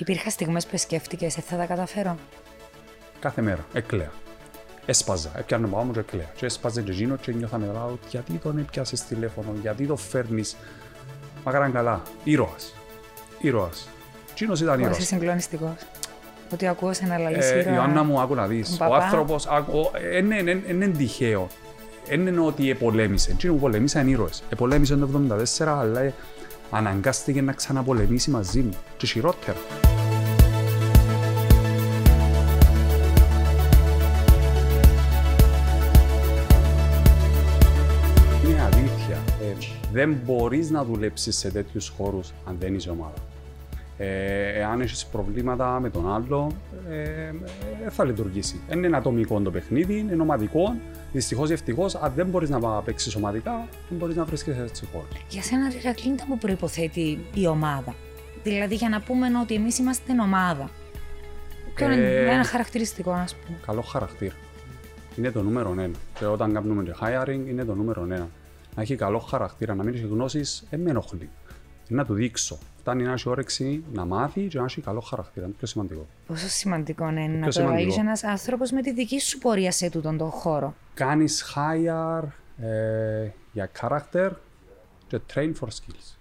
Υπήρχαν στιγμές που σκέφτηκες, «Ε, θα τα καταφέρω. Κάθε μέρα, εκλαία. Έσπαζα, έπιανε πάω μου και εκλαία. Και έσπαζε και εκείνο και νιώθα μετά ότι γιατί τον έπιασες τηλέφωνο, γιατί το φέρνεις; Μακάραν καλά, ήρωας. Ήρωας. Εκείνος ήταν Είσαι ήρωας. συγκλονιστικός. Ότι ακούω σε ένα λαλής Ε, ήρωα. Ιωάννα μου, άκου να δεις. τον Ο παπά. άνθρωπος, δεν είναι τυχαίο. Δεν είναι ότι επολέμησε. Τι που πολεμήσαν ήρωες. Επολέμησε το 1974, αλλά ε, αναγκάστηκε να ξαναπολεμήσει μαζί μου. Και χειρότερα. Είναι αλήθεια. Ε, δεν μπορείς να δουλέψεις σε τέτοιους χώρους αν δεν είσαι ομάδα. Ε, εάν έχεις προβλήματα με τον άλλο, ε, δεν θα λειτουργήσει. Δεν είναι ατομικό το παιχνίδι, είναι ομαδικό. Δυστυχώς ή ευτυχώς, αν δεν μπορείς να παίξεις ομαδικά, δεν μπορείς να βρίσκεσαι έτσι χώρο. Για σένα, Ηρακλή, ήταν που προϋποθέτει η ομάδα; Δηλαδή, για να πούμε ότι εμείς είμαστε ομάδα. Ποιο είναι Ε, ένα χαρακτηριστικό, ας πούμε. Καλό χαρακτήρα. Είναι το νούμερο ένα. Και όταν κάνουμε και hiring, είναι το νούμερο ένα. Να έχει καλό χαρακτήρα, να μην έχει γνώσεις, δεν με ενοχλεί. Είναι να του δείξω. Φτάνει να έχει όρεξη να μάθει και να έχει καλό χαρακτήρα. Είναι πιο σημαντικό. Πόσο σημαντικό είναι να το σημαντικό. λαλείς ένας άνθρωπος με τη δική σου πορεία σε τούτον τον χώρο. κάνεις hire ε, για character και train for skills.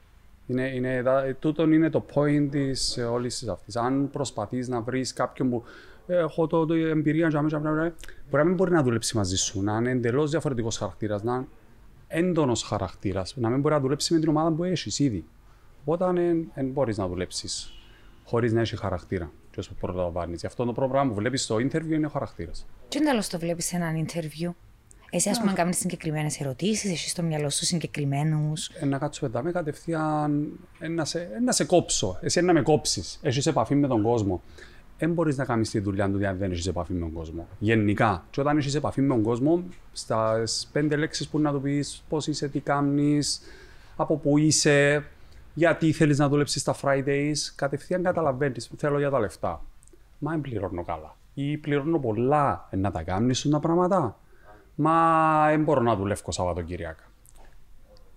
Είναι, είναι, δα- τούτον είναι το point της ε, όλης της αυτής. Αν προσπαθείς να βρεις κάποιον που ε, έχω το, το εμπειρία για μέσα, μπορεί να μην μπορεί να δουλέψει μαζί σου, να είναι εντελώς διαφορετικός χαρακτήρας, να είναι έντονος χαρακτήρας, να μην μπορεί να δουλέψει με την ομάδα που έχεις ήδη. Οπότε δεν μπορείς να δουλέψεις χωρίς να έχει χαρακτήρα. Και όσο προλαμβάνεις. Γι' αυτό το πρώτο πράγμα που βλέπεις στο interview είναι ο χαρακτήρας. Τι τέλος το βλέπεις σε έναν interview; Εσύ, ας πούμε, κάνεις συγκεκριμένες ερωτήσεις, εσύ στο μυαλό σου συγκεκριμένους; Ε, να κάτσουμε τα με κατευθείαν ε, να σε, ε, να σε κόψω. Εσύ να με κόψεις. Έχεις επαφή με τον κόσμο. Δεν μπορείς να κάνεις τη δουλειά του αν δεν έχεις επαφή με τον κόσμο. Γενικά. Και όταν έχεις επαφή με τον κόσμο, στα πέντε λέξεις που να του πεις πώς είσαι, τι κάνεις, από πού είσαι, γιατί θέλεις να δουλέψεις τα Fridays, κατευθείαν καταλαβαίνεις. Θέλω για τα λεφτά. Μα δεν πληρώνω καλά. Ή πληρώνω πολλά ε, να τα κάνει τα πράγματα. Μα δεν μπορώ να δουλεύω Σαββατοκύριακα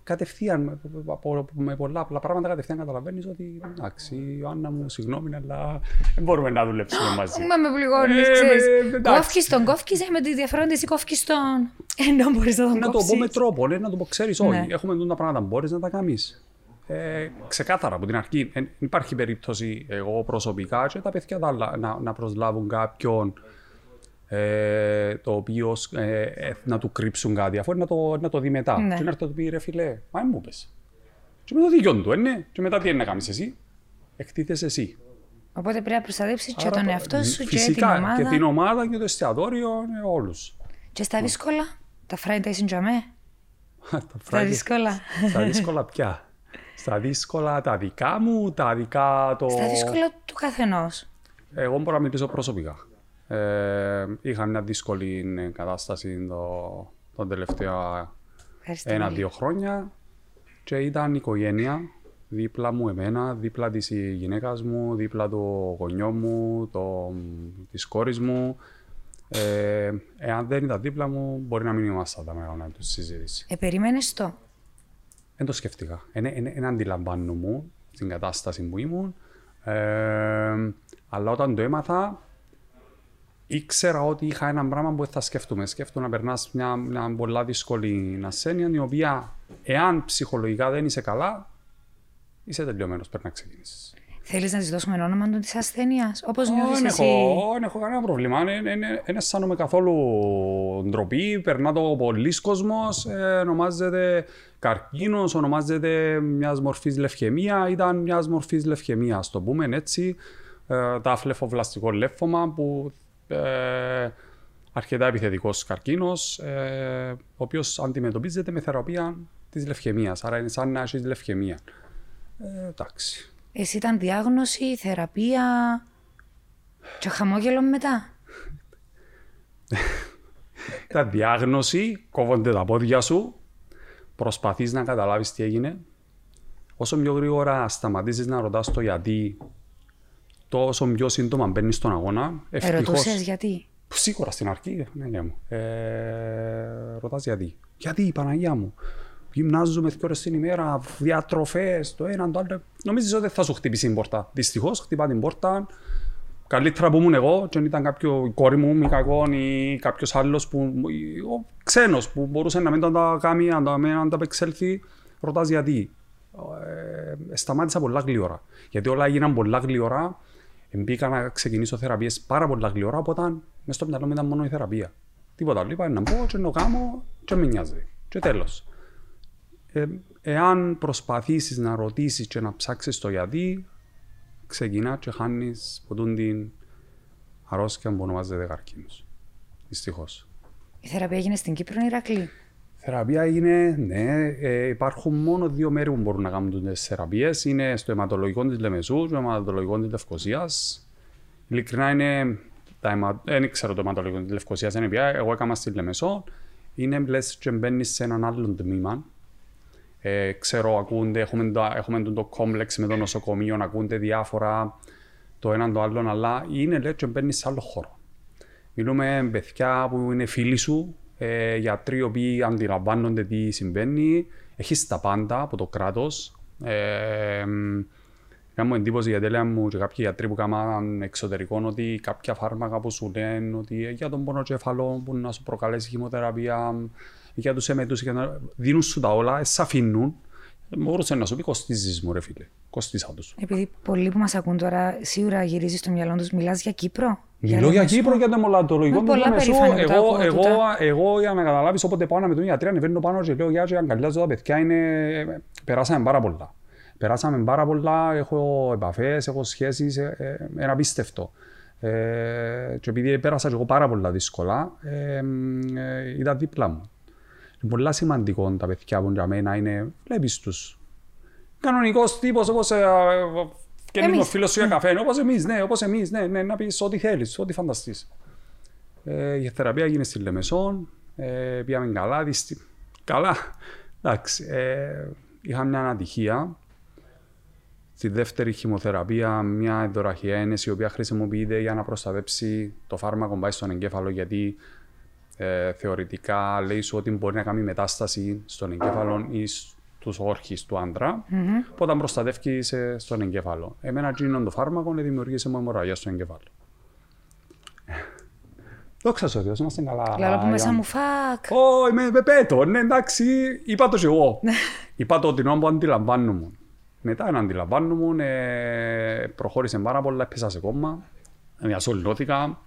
κατευθείαν με, από- με πολλά απλά πράγματα κατευθείαν καταλαβαίνεις ότι εντάξει, Ιωάννα μου, συγγνώμη, αλλά δεν μπορούμε να δουλέψουμε μαζί. Μα με πληγώνεις, Ε, ξέρεις. ε, εντάξει. Κόφκι τον, κόφκι με τη διαφορά ότι εσύ κόφκι τον. Ενώ μπορείς να τον να το πω με κόψεις. τρόπο, ναι, να το πω, ξέρεις, όχι, Ναι. έχουμε τούτα πράγματα, μπορείς να τα κάνεις. Ε, ξεκάθαρα από την αρχή. Δεν υπάρχει περίπτωση εγώ προσωπικά και τα παιδιά τα άλλα να, να προσλάβουν κάποιον ε, το οποίο ε, ε, να του κρύψουν κάτι, αφού να το, να το δει μετά. Ναι. Και να έρθει να του πει ρε φιλέ, μα δεν μου πες. Και με το δίκιο του, ε, ναι. Και μετά τι είναι να κάνεις εσύ; Εκτίθεσαι εσύ. Οπότε πρέπει να προστατεύσει και Άρα τον το- εαυτό σου και την Φυσικά, ομάδα. και την ομάδα και το εστιατόριο, ε, όλους. Και στα δύσκολα, τα Fridays in Jamé. τα Στα Fridays- δύσκολα. Στα δύσκολα πια. Στα δύσκολα τα δικά μου, τα δικά το... Στα δύσκολα του καθενός. Εγώ μπορώ να μιλήσω προσωπικά. Ε, είχα μια δύσκολη κατάσταση το, τον τελευταίο ένα-δύο χρόνια και ήταν η οικογένεια δίπλα μου εμένα, δίπλα της γυναίκας μου, δίπλα του γονιό μου, το, της κόρης μου. Ε, εάν δεν ήταν δίπλα μου, μπορεί να μην ήμασταν τα μεγάλα τους συζήτηση. Ε, περίμενε το. Δεν το σκέφτηκα. Δεν αντιλαμβάνομαι στην κατάσταση που ήμουν. Ε, αλλά όταν το έμαθα, ήξερα ότι είχα ένα πράγμα που δεν θα σκέφτομαι. Σκέφτομαι να περνάς μια, μια πολλά δύσκολη ασθένεια, η οποία, εάν ψυχολογικά δεν είσαι καλά, είσαι τελειωμένος. Πρέπει να ξεκινήσεις. Θέλεις να της δώσουμε ένα όνομα της ασθένειας, όπως νιώθεις Δεν εσύ; έχω, δεν έχω κανένα πρόβλημα. Δεν δεν αισθάνομαι καθόλου ντροπή. Περνά το πολλή κόσμος. Ε, ονομάζεται καρκίνος, ονομάζεται μιας μορφής λευχαιμία. Ήταν μιας μορφής λευχαιμίας, το πούμε έτσι. Ε, τα φλεφοβλαστικό λέφωμα που ε, αρκετά επιθετικός καρκίνος, ε, ο οποίος αντιμετωπίζεται με θεραπεία της λευχαιμίας. Άρα είναι σαν να έχεις λευχαιμία. Ε, εντάξει. Εσύ ήταν διάγνωση, θεραπεία. Και χαμόγελος μετά; τα διάγνωση, κόβονται τα πόδια σου, προσπαθείς να καταλάβεις τι έγινε. Όσο πιο γρήγορα σταματήσεις να ρωτάς το γιατί, τόσο πιο σύντομα μπαίνεις στον αγώνα. Ερωτούσες γιατί; Σίγουρα στην αρχή, ναι, ναι μου. Ε, ρωτάς γιατί. Γιατί, Παναγία μου. Γυμνάζουμε δύο ώρες την ημέρα, διατροφές, το ένα, το άλλο. Νομίζεις ότι θα σου χτυπήσει την πόρτα. Δυστυχώς χτυπά την πόρτα. Καλύτερα που ήμουν εγώ, και αν ήταν κάποιο η κόρη μου, μη κακόν, ή κάποιος άλλος που. ο ξένος που μπορούσε να μην τον τα κάνει, να τα, να τα απεξέλθει, ρωτάς γιατί. Ε, σταμάτησα πολλά γλυόρα. Γιατί όλα έγιναν πολλά γλυόρα. Μπήκα να ξεκινήσω θεραπείες πάρα πολλά γλυόρα, οπότε μέσα στο μυαλό μου ήταν μόνο η θεραπεία. Τίποτα άλλο. Είπα να πω, και να κάνω, και με νοιάζει. Και τέλος. Ε, εάν προσπαθήσεις να ρωτήσεις και να ψάξεις το γιατί, ξεκινά και χάνεις ποτούν την αρρώστια που ονομάζεται καρκίνος. Δυστυχώς. Η θεραπεία έγινε στην Κύπρο, Ηρακλή; Θεραπεία έγινε, ναι. Ε, υπάρχουν μόνο δύο μέρη που μπορούν να κάνουν τις θεραπείες. Είναι στο αιματολογικό της Λεμεσού, στο αιματολογικό της Λευκοσίας. Ειλικρινά είναι. Τα Δεν ξέρω το αιματολογικό της Λευκοσίας, δεν πια. Εγώ έκανα στη Λεμεσό. Είναι λες και μπαίνεις σε έναν άλλο τμήμα. Ε, ξέρω, ακούνται, έχουμε, το, έχουμε το κόμπλεξ με το νοσοκομείο, ακούνται διάφορα το έναν το άλλο, αλλά είναι λέει και μπαίνεις σε άλλο χώρο. Μιλούμε παιδιά που είναι φίλοι σου, ε, γιατροί οι οποίοι αντιλαμβάνονται τι συμβαίνει. Έχεις τα πάντα από το κράτος. Ε, Κάνω εντύπωση για τέλεια μου και κάποιοι γιατροί που κάναν εξωτερικό ότι κάποια φάρμακα που σου λένε ότι για τον πονοκέφαλο που να σου προκαλέσει χημοθεραπεία, για τους εμετούς, δίνουν σου τα όλα, σε αφήνουν. Μπορούσε να σου πει κοστίζεις μου, ρε φίλε. Κοστίσα τους. Επειδή πολλοί που μας ακούν τώρα σίγουρα γυρίζεις στο μυαλό τους, μιλάς για Κύπρο. Μιλώ για Κύπρο για το μολατολογικό του Λεμεσού. Εγώ, εγώ, εγώ, για να καταλάβεις, όποτε πάω να με τον γιατρή, ανεβαίνω πάνω και λέω: Γεια, αγκαλιάζω τα παιδιά, είναι... περάσαμε πάρα πολλά. Περάσαμε πάρα πολλά, έχω επαφές, έχω σχέσεις, ε, ε, ένα απίστευτο. Ε, και επειδή πέρασα εγώ πάρα πολλά δύσκολα, ε, ε, ήταν δίπλα μου. Είναι πολύ σημαντικό τα παιδιά που για μένα είναι, βλέπεις τους. Κανονικός τύπος όπως ε, και είναι ο φίλος σου για καφέ, όπως εμείς, ναι, όπως εμείς, ναι, ναι, να πεις ό,τι θέλεις, ό,τι φανταστείς. Ε, η θεραπεία έγινε στη Λεμεσόν, ε, πήγαμε καλά, δυστι... καλά, εντάξει, ε, είχα μια ανατυχία. Στη δεύτερη χημοθεραπεία, μια ενδοραχία ένεση, η οποία χρησιμοποιείται για να προστατέψει το φάρμακο πάει στον εγκέφαλο, γιατί ε, θεωρητικά λέει σου ότι μπορεί να κάνει μετάσταση στον εγκέφαλο ή στους όρχες του άντρα, mm-hmm. που όταν προστατεύει στον εγκέφαλο. Εμένα γίνον το φάρμακο δημιουργήσε μου αιμορραγία στο εγκέφαλο. Δόξα σου Θεός, είμαστε καλά. Λέω που μέσα μου φακ. Όχι, με πέτω, ναι εντάξει, είπα το και εγώ. είπα το την ώρα που αντιλαμβάνομαι. Μετά να αντιλαμβάνομαι, ε, προχώρησε πάρα πολλά, έπεσα σε κόμμα, διασωληνώθηκα,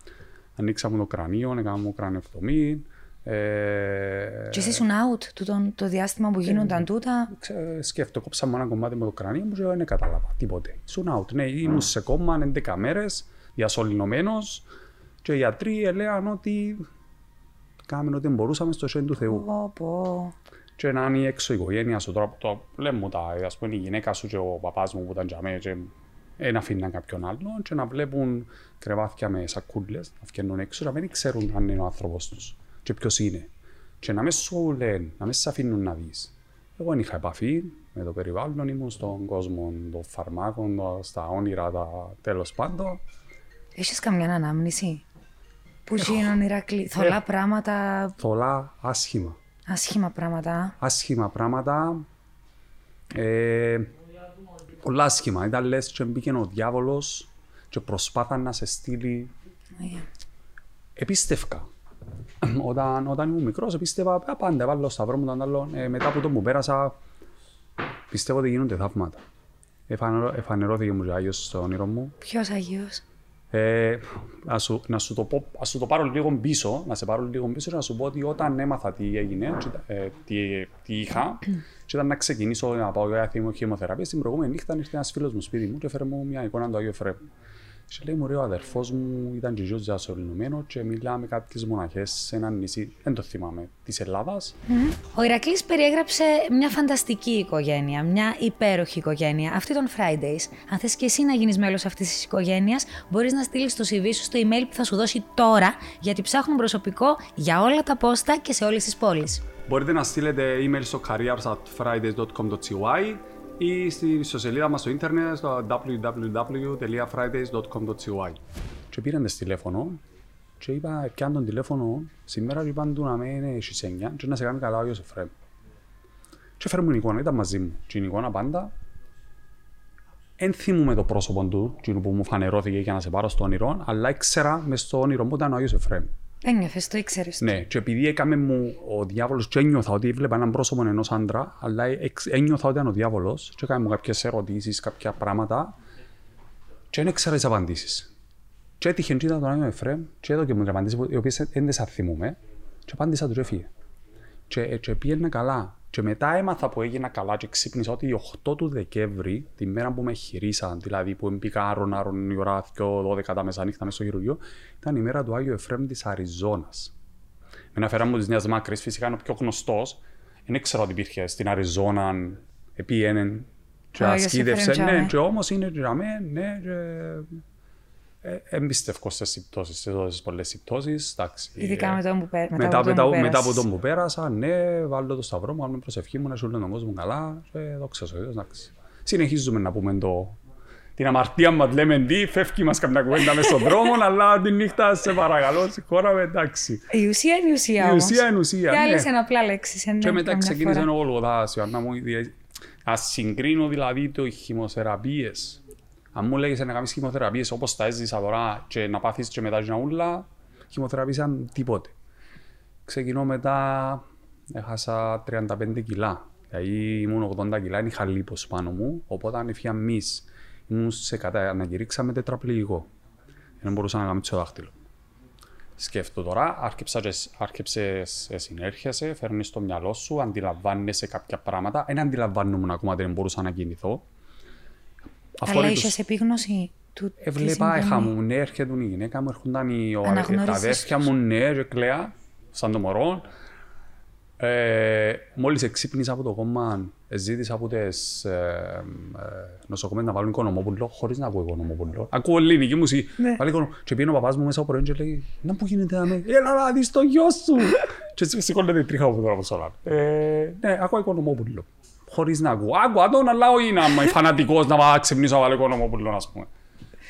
ανοίξαμε το κρανίο, έκαναμε μου κρανιοκτομή. Ε, και εσύ ήσουν out το, το, το διάστημα που γίνονταν ε, τούτα. Σκέφτομαι, κόψαμε ένα κομμάτι με το κρανίο μου και δεν κατάλαβα τίποτε. Ήσουν out. Ναι, ήμουν σε κόμμα 11 μέρες, διασωληνωμένος και οι γιατροί έλεγαν ότι κάναμε ό,τι μπορούσαμε στο σέντου του Θεού. Πω, πω. Και να είναι η έξω οικογένεια σου, τώρα το λέμε τα, ας πούμε η γυναίκα σου και ο παπάς μου που ήταν για μένα και να αφήναν κάποιον άλλο και να βλέπουν κρεβάτια με σακούλες, να βγαίνουν έξω και να μην ξέρουν αν είναι ο άνθρωπος τους και ποιος είναι. Και να μες σου λένε, να μες σε αφήνουν να δεις. Εγώ δεν είχα επαφή με το περιβάλλον, ήμουν στον κόσμο των φαρμάκων, στα όνειρα, τα τέλος πάντων. Έχεις καμιά ανάμνηση; Που γίνανε Ηρακλή, θολά πράγματα; Θολά, άσχημα. Άσχημα πράγματα. Άσχημα πράγματα. Ε, πολλά άσχημα. Ήταν λες και μπήκε ο διάβολος και προσπάθα να σε στείλει. Yeah. Επίστευκα όταν, όταν ήμουν μικρός, πίστευα πάντα, βάλω σταυρό μου τον άλλο. Ε, μετά από το που πέρασα, πιστεύω ότι γίνονται θαύματα. Εφανερώθηκε μου ο Άγιος στο όνειρο μου. Ποιος Άγιος; Ε, να, σου, να, σου το πω, να σου το πάρω λίγο πίσω, να σε πάρω λίγο πίσω και να σου πω ότι όταν έμαθα τι έγινε, ε, τι, τι είχα, και ήταν να ξεκινήσω να πάω για χημοθεραπεία, την προηγούμενη νύχτα ήρθε ένας φίλος μου σπίτι μου και έφερε μου μια εικόνα του Αγίου Εφραίμου. Και λέει μου, ρε, ο αδερφός μου ήταν και γιος διασωληνωμένο και μιλάμε με κάποιες μοναχές σε ένα νησί, δεν το θυμάμαι, της Ελλάδας. Mm-hmm. Ο Ηρακλής περιέγραψε μια φανταστική οικογένεια, μια υπέροχη οικογένεια, αυτή των Fridays. Αν θες και εσύ να γίνεις μέλος αυτής της οικογένειας, μπορείς να στείλεις το CV σου στο email που θα σου δώσει τώρα, γιατί ψάχνουν προσωπικό για όλα τα πόστα και σε όλες τις πόλεις. Μπορείτε να στείλετε email στο careers.fridays.com.cy ή στη ιστοσελίδα μας στο ίντερνετ στο www.fridays.com.cy και πήραν το τηλέφωνο και είπα, πιάνε τον τηλέφωνο σήμερα και είπαν του να με είναι στις 9 και να σε κάνει καλά ο Ιωσήφ Εφραίμ. Και φέρε μου την εικόνα, ήταν μαζί μου. Και την εικόνα πάντα. Εν θυμούμαι το πρόσωπο του, εκείνο που μου φανερώθηκε για να σε πάρω στο όνειρο, αλλά ήξερα μες στο όνειρο που ήταν ο Άγιος Εφραίμ. Ένιωθες, το ήξερες. Ναι, και επειδή έκαμε μου ο διάβολος και ένιωθα ότι έβλεπα έναν πρόσωπο ενός άντρα, αλλά εξ- ένιωθα ότι ήταν ο διάβολος και έκαμε μου κάποιες ερωτήσεις, κάποια πράγματα και δεν ήξερα τις απαντήσεις. Και έτυχε και ήταν τον Άγιο Εφραίμ και έδωκε μου τις απαντήσεις, οι οποίες δεν τις θυμούμαι και απάντησα του και έφυγε. Και, και πήγαινα καλά. Και μετά έμαθα που έγινα καλά και ξύπνησα ότι 8 του Δεκέμβρη, τη μέρα που με χειρίσαν, δηλαδή που μπήκα άρον άρον η ώρα 12 τα μεσανύχτα μέσα στο χειρουργείο, ήταν η μέρα του Άγιου Εφραίμ της Αριζόνας. Με ένα φέρα μου της Νέας Μάκρης, φυσικά είναι ο πιο γνωστός. Δεν ήξερα ότι υπήρχε στην Αριζόνα, επί έναν και Ο Άγιος ασκήδευσε. Εφραίμ Ναι, τζάμε. και όμως είναι τζαμέ, ναι, και... Ε, εμπιστεύω στις συμπτώσεις, σε τόσες πολλές συμπτώσεις, εντάξει. Ειδικά ε, με τον που πέ- μετά μετά, από τον μετά, που μετά από πέρασες. τον που πέρασα, ναι, βάλω το σταυρό μου, κάνουμε προσευχή μου, να σου λέω τον κόσμο καλά και δόξα σου, εντάξει. Συνεχίζουμε να πούμε το, την αμαρτία μας λέμε τι, φεύγει μας καμιά κουβέντα μες στον δρόμο, αλλά τη νύχτα σε παρακαλώ, συγχώραμε, εντάξει. Η ουσία είναι η ουσία Η όμως. ουσία είναι ουσία, Και άλλες ναι. είναι απλά λέξεις. ε, ναι, Και μετά καμιά ξεκίνησε φορά. ο Γολγοθάς, Ιωάννα μου, δι- ας συγκρίνω δηλαδή το χημοθεραπείες. Αν μου λέγεις να κάνεις χημοθεραπείες όπως τα έζησα τώρα και να πάθεις και μετά και να ούλα, χημοθεραπείες ήταν τίποτε. Ξεκινώ μετά, έχασα 35 κιλά. Δηλαδή ήμουν 80 κιλά, είχα λίπος πάνω μου, οπότε ανεφία μυς. Ήμουν σε κατά, ανακηρύξα με τετραπληγικό. Δεν μπορούσα να κάνω το δάχτυλο. Σκέφτομαι τώρα, άρκεψα και σ- άρκεψες, ε, συνέρχεσαι, φέρνεις στο μυαλό σου, αντιλαμβάνεσαι κάποια πράγματα. Δεν αντιλαμβάνομαι ακόμα, δεν μπορούσα να κινηθώ. Αλλά Αφορήτως- είχες επίγνωση του τι Έβλεπα, συμβαίνει. είχα μου, ναι, έρχεται η γυναίκα μου, έρχονταν οι ο- Αναγνώρισες τα αδέρφια μου, ναι, και κλαία, σαν το μωρό. Ε, μόλις εξύπνησα από το κόμμα, ζήτησα από τις ε, ε, νοσοκομές να βάλουν οικονομόπουλο, χωρίς να ακούω οικονομόπουλο. Ακούω ελληνική μουσική. Ναι. Βάλει οικονο- Και πήγαινε ο παπάς μου μέσα από πρωί και λέει «Να που γίνεται να με, έλα να δεις το γιο σου». και σ- σηκώνεται η τρίχα από τώρα από σόλα. Ε, ναι, ακούω οικονομόπουλο. Χωρίς να ακούω. Άκουα τον, αλλά όχι να είμαι φανατικός να πάω ξυπνήσω να βάλω οικονομόπουλο, ας πούμε.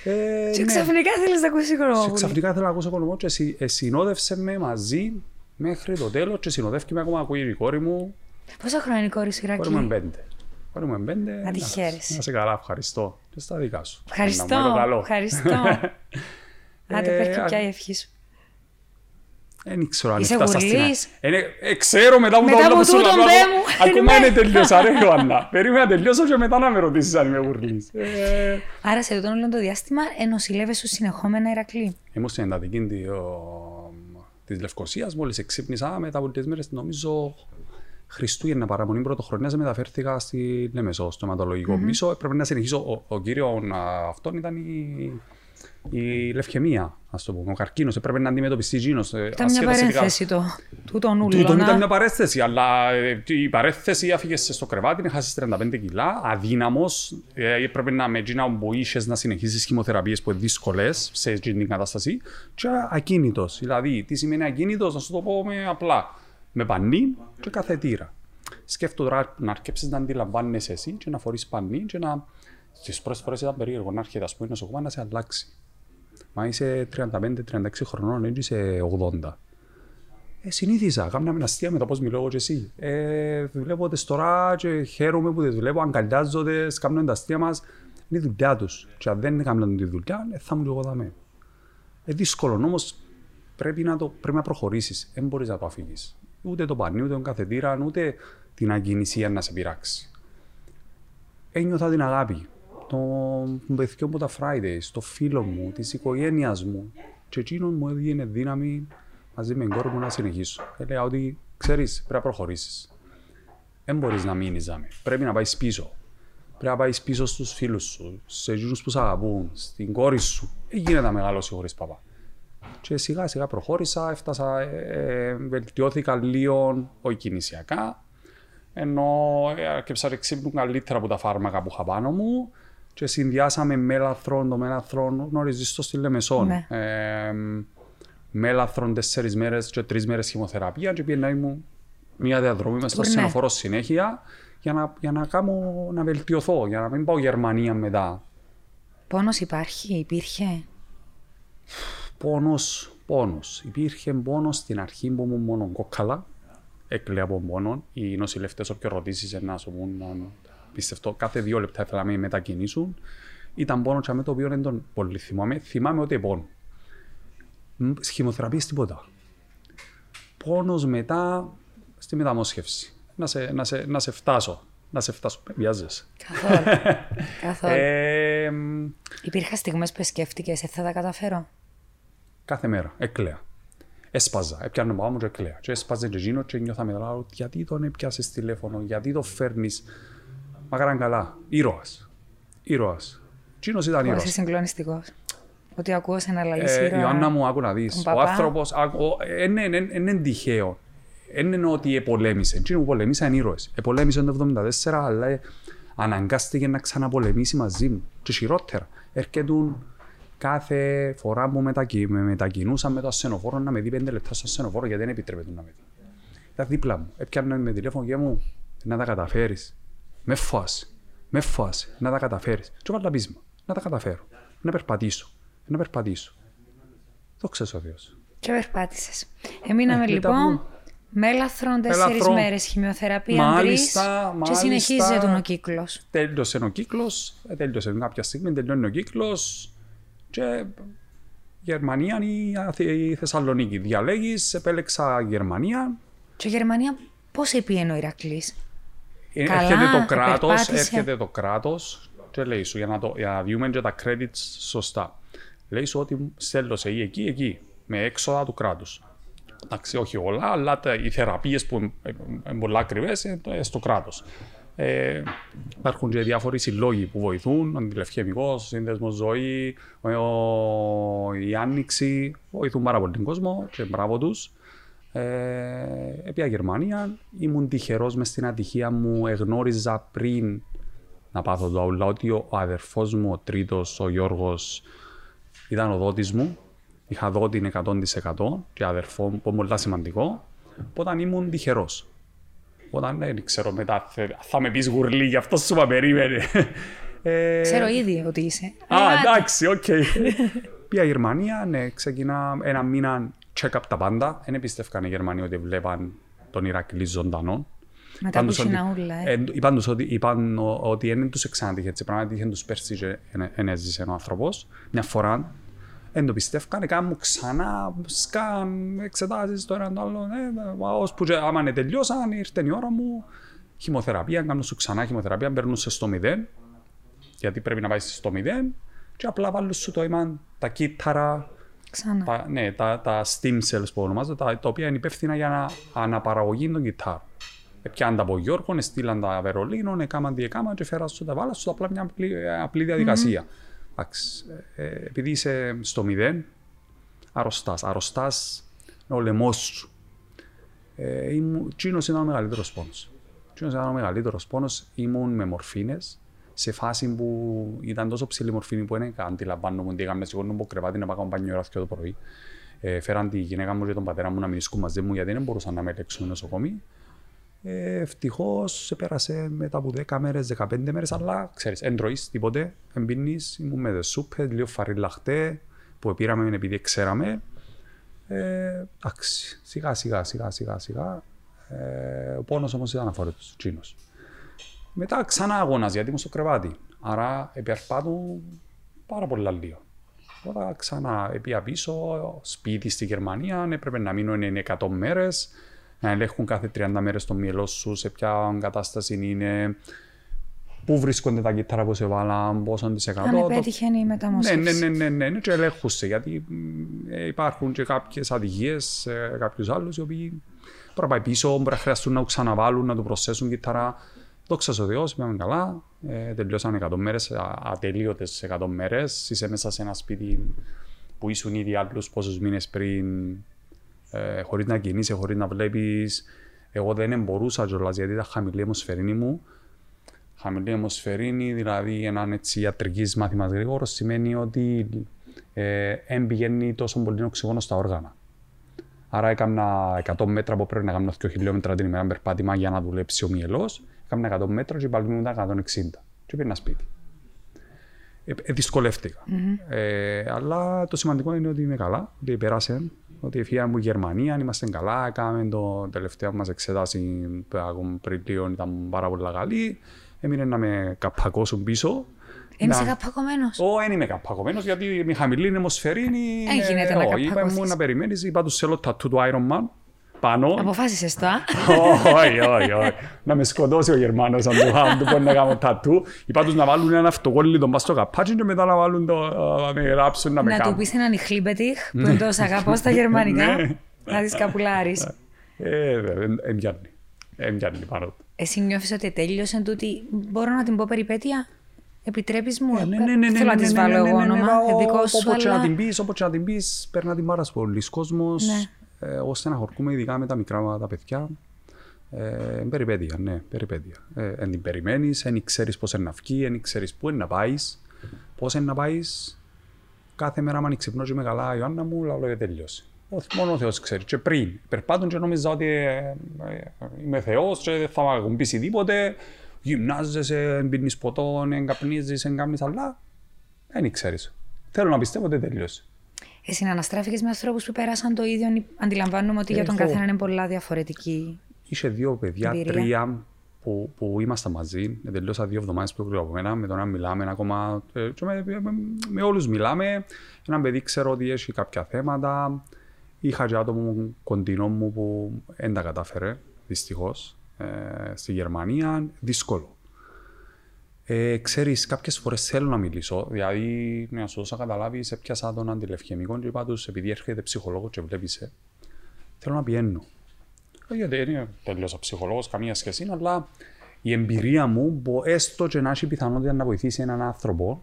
Ε, Και ναι. ξαφνικά θέλεις να ακούσεις Και οικονομόπουλο. ξαφνικά θέλω να ακούσω οικονομό και συ- ε, συνόδευσε με μαζί μέχρι το τέλος και συνοδεύει με ακόμα ακούει η κόρη μου. Πόσα χρόνια είναι η κόρη σου, Η κόρη μου είναι Ηρακλή. πέντε. Η κόρη μου είναι πέντε. Να τη Να- χαίρεσαι. Να σε καλά, ευχαριστώ. Και στα δικά σου. Να μου είναι το Ευχαριστώ. καλό. Ευχαριστώ. Άντε, Ε, πες και α- πια η ευχή σου. Δεν ξέρω αν Είσαι έφτασα στην... γουρλής; Ε, ναι, ε, ξέρω μετά από Μετά το από όλο που σου τούτον, λέω, πέ ακόμα- μου, Ακόμα ναι. δεν τελειώσα ρε Ιωάννα. Περίμενα να τελειώσω και μετά να με ρωτήσεις αν είμαι γουρλής. Ε, Άρα σε τούτον όλο το διάστημα ενοσηλεύεσαι σου συνεχόμενα Ηρακλή; Ήμουν στην εντατική τη, ο, της Λευκοσίας, μόλις εξύπνησα, μετά από τρεις μέρες, νομίζω Χριστούγεννα παραμονή πρωτοχρονιάς, μεταφέρθηκα στη Λέμεσο, στο αιματολογικό πίσω. Έπρεπε να συνεχίσω, ο, ο κύριο α, αυτόν ήταν η, η λευκαιμία, ας το πούμε, ο καρκίνος. Έπρεπε να αντιμετωπιστεί εκείνος. ε, Ήταν μια ασχέτα σχετικά. παρένθεση το. Τούτον ούλο. Τούτον ήταν να- μια παρέθεση, αλλά ε, η παρέθεση άφηγες στο κρεβάτι, έχασες 35 κιλά, αδύναμος, ε, έπρεπε να με εκείνα που είχες να συνεχίσεις χημοθεραπείες που είναι δύσκολες σε εκείνη την κατάσταση και ακίνητος. Δηλαδή, τι σημαίνει ακίνητος, να σου το πω με απλά, με πανί και καθετήρα. Σκέφτομαι τώρα να αρκέψεις να αντιλαμβάνεσαι εσύ και να φορείς πανί και να... Στις πρώτες φορές ήταν περίεργο να έρχεται, ας πούμε, νοσοκόμα να σε αλλάξει. Μα είσαι 35-36 χρονών, έτσι είσαι 80. Ε, συνήθιζα, κάμνα με αστεία με το πώς μιλώ εγώ και εσύ. Ε, δουλεύω τες τώρα και χαίρομαι που τις βλέπω, αγκαλιάζονται, κάνουν τα αστεία μας. Είναι η δουλειά τους. Και αν δεν έκαναν τη δουλειά, ε, θα μου λίγο δαμέ. Ε, δύσκολο όμως πρέπει να, το, πρέπει να προχωρήσεις. Δεν μπορείς να το αφήγεις. Ούτε το πανί, ούτε τον καθετήρα, ούτε την ακινησία να σε πειράξει. Ένιωθα την αγάπη των παιδιών μου τα Fridays, το φίλο μου, της οικογένειας μου. Και εκείνον μου έδινε δύναμη μαζί με την κόρη μου να συνεχίσω. Έλεγα ότι ξέρεις, πρέπει να προχωρήσεις. Δεν μπορείς να μείνεις ζάμε. Πρέπει να πάεις πίσω. Πρέπει να πάεις πίσω στους φίλους σου, σε εκείνους που σε αγαπούν, στην κόρη σου. Δεν γίνεται να μεγαλώσει χωρίς παπά. Και σιγά σιγά προχώρησα, έφτασα, ε, ε, βελτιώθηκα λίγο, όχι κινησιακά, ενώ ε, άρχισα να ξύπνουν καλύτερα από τα φάρμακα που είχα πάνω μου και συνδυάσαμε μέλαθρον, το μέλαθρον γνωρίζεις το στη Λεμεσόν. Ναι. Ε, μέλαθρον τέσσερις μέρες και τρεις μέρες χημοθεραπεία και πήγαινα μου μια διαδρομή μες στο Τουρνέ. ασθενοφόρο συνέχεια για να, για να, κάνω, να βελτιωθώ, για να μην πάω Γερμανία μετά. Πόνος υπάρχει, υπήρχε; Πόνος, πόνος. Υπήρχε πόνος στην αρχή που ήμουν μόνο κόκκαλα. έκλαια από πόνο. Οι νοσηλευτές, όποιο ρωτήσεις, να σου πούν, να πιστευτώ, κάθε δύο λεπτά ήθελα να με μετακινήσουν. Ήταν πόνο και με το οποίο δεν τον πολύ θυμάμαι. Θυμάμαι ότι πόνο. Σχημοθεραπεία τίποτα. Πόνος μετά στη μεταμόσχευση. Να σε, να σε, να σε φτάσω. Να σε φτάσω. Βιάζεσαι. Καθόλου. Καθόλου. Ε, Υπήρχαν στιγμές που σκέφτηκες, «Ε, θα τα καταφέρω. κάθε μέρα, έκλαια. Έσπαζα, έπιανε το μου και έκλαια. Και έσπαζε και εκείνο και νιώθα μετά, «Λάω, γιατί τον έπιασες τηλέφωνο, γιατί το φέρνεις; Μακάραν καλά, ήρωας. Ήρωας. Εκείνος ήταν Είσαι ήρωας. συγκλονιστικός; Ότι ακούω σε ένα λαλής Ε, ήρωα. Ιωάννα μου, άκου να δεις. τον Ο παπά. άνθρωπος, δεν είναι τυχαίο. Δεν είναι ότι επολέμησε. Τι που πολεμήσαν ήρωες. Επολέμησε το 1974, αλλά ε, αναγκάστηκε να ξαναπολεμήσει μαζί μου. Και χειρότερα. Έρχεται κάθε φορά που μετακι... με μετακινούσαν με το ασθενοφόρο να με δει πέντε λεπτά στο ασθενοφόρο γιατί δεν επιτρέπεται να με δει. Ήταν δίπλα μου. Έπιανε με τηλέφωνο και μου να τα καταφέρεις. Με φόασε. Με φόασε. Να τα καταφέρεις. Και βάλα πείσμα. Να τα καταφέρω. Να περπατήσω. Να περπατήσω. Δόξα ο Θεός. Και περπάτησες. Εμείναμε Ε, μετά λοιπόν που- Μέλαθρον τέσσερις Μέλαθρο. μέρες, χημειοθεραπεία Μάλιστα, τρεις και μάλιστα. συνεχίζεται τον ο κύκλος. Τέλειωσε ο κύκλος, τέλειωσε κάποια στιγμή, τελειώνει ο κύκλος και Γερμανία ή Αθ- ή Θεσσαλονίκη. Διαλέγεις, επέλεξα Γερμανία. Και η Γερμανία πώς επίενε ο Ηρακλής; Ε, Καλά, έρχεται το κράτος, επερπάτησε. έρχεται το κράτος και λέει σου για να, το, για να διούμε και τα credits σωστά. Λέει σου ότι στέλνω σε ή εκεί, εκεί, με έξοδα του κράτους. Εντάξει, όχι όλα, αλλά τα, οι θεραπείες που είναι πολλά ακριβές είναι το- στο κράτος. Ε, υπάρχουν και διάφοροι συλλόγοι που βοηθούν, ο Αντιλευκαιμικός, ο Σύνδεσμος Ζωή, ο, ο- η Άνοιξη, βοηθούν πάρα πολύ τον κόσμο και μπράβο τους. Ε, επήα Γερμανία, ήμουν τυχερός μες στην ατυχία μου, εγνώριζα πριν να πάθω το αουλά ότι ο αδερφός μου, ο τρίτος, ο Γιώργος, ήταν ο δότης μου. Είχα δότη 100% και αδερφό μου, που είναι πολύ σημαντικό. Οπότε ήμουν τυχερός. Όταν δεν ξέρω μετά θε- θα με πεις γουρλή, γι' αυτό σου είπα περίμενε. Ε, Ξέρω ήδη ότι είσαι. Α, Αλλά εντάξει, οκ. Πήγα Γερμανία, ναι, ξεκινά ένα μήνα check-up τα πάντα. Δεν πίστευκαν οι Γερμανοί ότι βλέπαν τον Ηρακλή ζωντανό. Μετά που Πάντως ότι- συναούλα, ε. ε, είπαν τους ότι, είπαν ο- ότι δεν τους εξάντυχε έτσι πράγμα, είχε τους πέρσι και δεν έζησε ο άνθρωπος. Μια φορά δεν το πιστεύκαν, έκαναν μου ξανά σκαν, εξετάσεις το ένα το άλλο. Ε, ώσπου και άμα είναι τελειώσαν, ήρθε η ώρα μου. Χημοθεραπεία, κάνουν σου ξανά χημοθεραπεία, μπαίνουν σε στο μηδέν. Γιατί πρέπει να πάει στο μηδέν. Και απλά βάλουν σου το αίμα, τα κύτταρα, Ξανά. τα, ναι, τα, τα stem cells που ονομάζονται, τα, τα οποία είναι υπεύθυνα για να αναπαραγωγή των κυτάρων. Επιάνε τα από Γιώργο, στείλαν τα Βερολίνο, έκαναν τι έκαναν και φέραν σου τα βάλα σου απλά μια απλή, ε, απλή διαδικασία. Εντάξει, ε, ε, επειδή είσαι στο μηδέν, αρρωστάς. Αρρωστάς ο λαιμός σου. Ε, ήμουν, τσίνος ήταν ο μεγαλύτερος πόνος. Τσίνος ήταν ο μεγαλύτερος πόνος. Ήμουν με μορφίνες σε φάση που ήταν τόσο ψηλή μορφήνη που δεν αντιλαμβάνομαι ότι έκαμε σηκώνω από κρεβάτι να πάω μπάνιο ώρα το πρωί. Ε, φέραν τη γυναίκα μου και τον πατέρα μου να μιλήσουν μαζί μου γιατί δεν μπορούσαν να με ελέγξουν νοσοκομείο. Ε, Ευτυχώς πέρασε μετά από 10 μέρες, 15 μέρες, αλλά ξέρεις, δεν τρώεις τίποτε, δεν πίνεις. Ήμουν με σούπες, λίγο φαριλαχτέ που πήραμε επειδή ξέραμε. Ε, εντάξει, σιγά σιγά σιγά σιγά σιγά. Ε, ο πόνος όμως ήταν αφορέτο, τσίνο. Μετά ξανά αγώνας γιατί ήμουν στο κρεβάτι. Άρα επερπάτουν πάρα πολλά λίγο. Τώρα ξανά πήγα πίσω, σπίτι στη Γερμανία, έπρεπε να μείνω είναι 100 μέρες, να ελέγχουν κάθε 30 μέρες το μυαλό σου, σε ποια κατάσταση είναι, πού βρίσκονται τα κύτταρα που σε βάλαν, πόσο τη εκατό. Αν το- επέτυχε η ναι, μεταμόσχευση. ναι, ναι, ναι, ναι, ναι, και ελέγχουσε, γιατί μ, ε, υπάρχουν και κάποιες ατυχίε σε κάποιους άλλους οι οποίοι μπορεί να πάει πίσω, μπορεί να χρειαστούν να το ξαναβάλουν, να τους προσθέσουν κύτταρα. Δόξα τω Θεώ, πήγαμε καλά. Ε, τελειώσαν 100 μέρες, ατελείωτες 100 μέρες. Είσαι μέσα σε ένα σπίτι που ήσουν ήδη άλλου πόσους μήνες πριν, ε, χωρίς να κινείσαι, χωρίς να βλέπεις. Εγώ δεν μπορούσα κιόλα γιατί ήταν χαμηλή η αιμοσφαιρίνη μου. Χαμηλή αιμοσφαιρίνη, δηλαδή έναν έτσι ιατρικής μάθημα γρήγορος, σημαίνει ότι ε, δεν πηγαίνει τόσο πολύ οξυγόνο στα όργανα. Άρα έκανα 100 μέτρα που πρέπει να κάνω 2 χιλιόμετρα την ημέρα περπάτημα για να δουλέψει ο μυελό. Έκανα 100 μέτρα και πάλι μου ήταν 160. Και πήγαινα σπίτι. Ε, ε, δυσκολεύτηκα. Ε, αλλά το σημαντικό είναι ότι είμαι καλά, ότι πέρασε, ότι έφυγα μου Γερμανία, είμαστε καλά, έκαμε το τελευταίο μας εξετάση πριν λίγο, ήταν πάρα πολύ καλή. Έμεινε να με καπακώσουν πίσω. Είσαι καπακωμένο. Όχι, δεν είμαι καπακωμένος γιατί με χαμηλή νεμοσφαιρίνη. Δεν γίνεται να καπακωθεί. Είπα μου να περιμένεις, είπα τους σε τατού του Iron Man πάνω. Αποφάσισες το, α; Όχι, όχι, όχι. Να με σκοτώσει ο Γερμανό αν του πω να κάνω τατού. Είπα του να βάλουν ένα αυτοκόλλητο μπας στο καπάτσι και μετά να βάλουν το. να με γράψουν να με κάνουν. Να του πεις έναν ηχλίπετιχ που εντό αγαπώ στα γερμανικά. Ναι. Να δεις καπουλάρι. Ε, εμπιάνει. Εμπιάνει πάνω Εσύ νιώθεις ότι τέλειωσε τούτη. Μπορώ να την πω περιπέτεια; Επιτρέπεις μου; Ε, ναι, ναι, ναι, Θέλω να τη βάλω εγώ όνομα. Δικό σου. Όπω να την πεις, όπω να την πεις, περνά την πάρα πολλοί κόσμος ε, ώστε να χορκούμε ειδικά με τα μικρά τα παιδιά. Ε, περιπέτεια, ναι, περιπέτεια. Ε, εν την περιμένεις, δεν ξέρεις πώς είναι να βγει, δεν ξέρεις πού είναι να πάεις, πώς είναι να πάεις. Κάθε μέρα, αν ξυπνώ και είμαι καλά, η Ιωάννα μου, λέω για τελειώσει. Μόνο ο Θεός ξέρει. Και πριν, περπάτων και νόμιζα ότι ε, ε, είμαι Θεός και δεν θα με ακουμπήσει τίποτε. Γυμνάζεσαι, μπίνει ποτό, εγκαπνίζει, εγκάμνει, αλλά δεν ξέρει. Θέλω να πιστεύω ότι τελειώσει. Εσύ να αναστράφηκε με ανθρώπους που πέρασαν το ίδιο, αντιλαμβάνομαι ότι για τον καθένα είναι πολλά διαφορετική. Είχε δύο παιδιά, εμπειρία. τρία που, που ήμασταν μαζί. Τελείωσα δύο εβδομάδες πιο από μένα, με τον να μιλάμε ακόμα. Ε, με, με, με όλους μιλάμε. Ένα παιδί ξέρω ότι έχει κάποια θέματα. Είχα και άτομο κοντινό μου που δεν τα κατάφερε, δυστυχώς, ε, στη Γερμανία. Δύσκολο. Ε, ξέρεις, κάποιες φορές θέλω να μιλήσω, δηλαδή να σου δώσω καταλάβει σε πιάσα τον αντιλευκαιμικό και είπα τους, επειδή έρχεται ψυχολόγος και βλέπεις, ε, θέλω να πιένω. Ε, γιατί είναι τελείωσα ψυχολόγος, καμία σχέση, αλλά η εμπειρία μου, που έστω και να έχει πιθανότητα να βοηθήσει έναν άνθρωπο,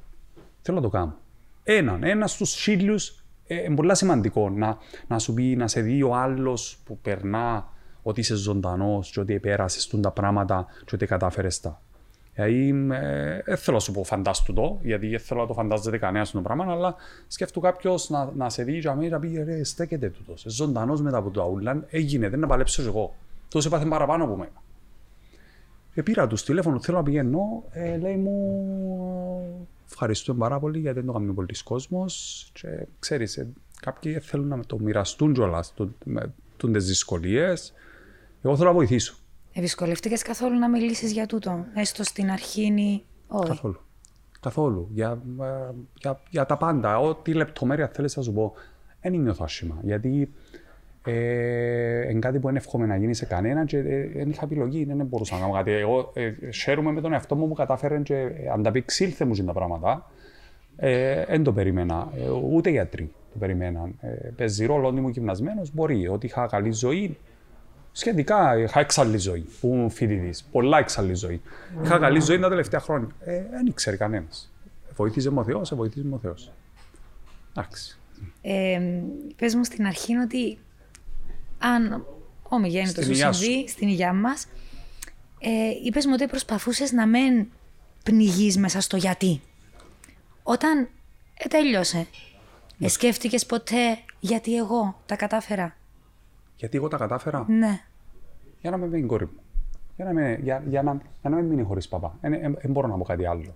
θέλω να το κάνω. Έναν, ένας στους χίλιους, ε, είναι πολύ σημαντικό να, να σου πει, να σε δει ο άλλος που περνά ότι είσαι ζωντανός, και ότι πέρασε τα πράγματα, και ότι κατάφερες τα. Δηλαδή, δεν θέλω να σου πω φαντάστου το, γιατί δεν θέλω να το φαντάζεται κανένας στο πράγμα, αλλά σκέφτου κάποιος να, να σε δει για να πει ρε, στέκεται τούτος. Ζωντανός μετά από το αούλαν, έγινε, δεν να παλέψω εγώ. Τόσο έπαθε παραπάνω από μένα. Και πήρα τους τηλέφωνο, θέλω να πηγαίνω, ε, λέει μου ευχαριστούμε πάρα πολύ γιατί δεν το κάνει πολλοί κόσμος. Και ξέρεις, ε, κάποιοι θέλουν να το μοιραστούν κιόλας τι δυσκολίες. Εγώ θέλω να βοηθήσω. Ευυσκολευτήκε καθόλου να μιλήσεις για τούτο, έστω στην αρχή όχι. Καθόλου. Καθόλου. Για, ε, για, για τα πάντα. Ό,τι λεπτομέρεια θέλεις να σου πω. Δεν νιώθω άσχημα. Γιατί ε, είναι κάτι που δεν εύχομαι να γίνει σε κανένα και δεν είχα επιλογή, δεν μπορούσα να κάνω κάτι. Εγώ ε, χαίρομαι με τον εαυτό μου που κατάφερε και ανταπεξήλθε μου τα πράγματα. Δεν ε, το περίμενα. Ε, ούτε γιατροί το περίμεναν. Ε, παίζει ρόλο ότι ήμουν γυμνασμένος, μπορεί. Ότι είχα καλή ζωή, Σχετικά είχα εξάλλη ζωή που ήμουν φοιτητή. Πολλά εξάλλη ζωή. Mm. Είχα καλή ζωή τα τελευταία χρόνια. Ε, δεν ήξερε κανένας. Βοήθησε με ο Θεός, σε βοήθησε με ο Θεός. Εντάξει. Ε, Πες μου στην αρχή ότι αν ομιγέννητος σου συμβεί στην υγειά μας, ε, είπες μου ότι προσπαθούσες να μην πνιγείς μέσα στο γιατί. Όταν ε, τέλειωσε, ναι. ε, σκέφτηκες ποτέ γιατί εγώ τα κατάφερα; Γιατί εγώ τα κατάφερα. Ναι. Για να με μείνει η κόρη μου. Για να, με, για, για να, για να μην μείνει χωρίς παπά. Δεν μπορώ να πω κάτι άλλο.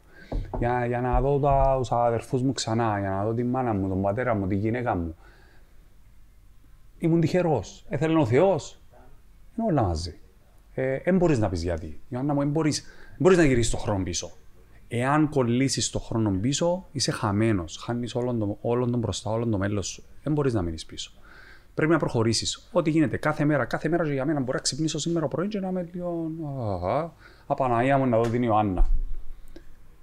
Για, για να δω τους αδερφούς μου ξανά, για να δω τη μάνα μου, τον πατέρα μου, τη γυναίκα μου. Ήμουν τυχερός. Έθελε ο Θεός. Είναι όλα μαζί. Δεν ε, μπορείς να πεις γιατί. Για να μου, μπορεί να γυρίσεις το χρόνο πίσω. Εάν κολλήσεις το χρόνο πίσω, είσαι χαμένος. Χάνεις όλον τον, όλον τον μπροστά, όλον το μέλλον σου. Δεν μπορείς να μείνεις πίσω πρέπει να προχωρήσεις. Ό,τι γίνεται κάθε μέρα, κάθε μέρα για μένα μπορεί να ξυπνήσω σήμερα πρωί και να είμαι λίγο. Απαναία μου να δω την Ιωάννα.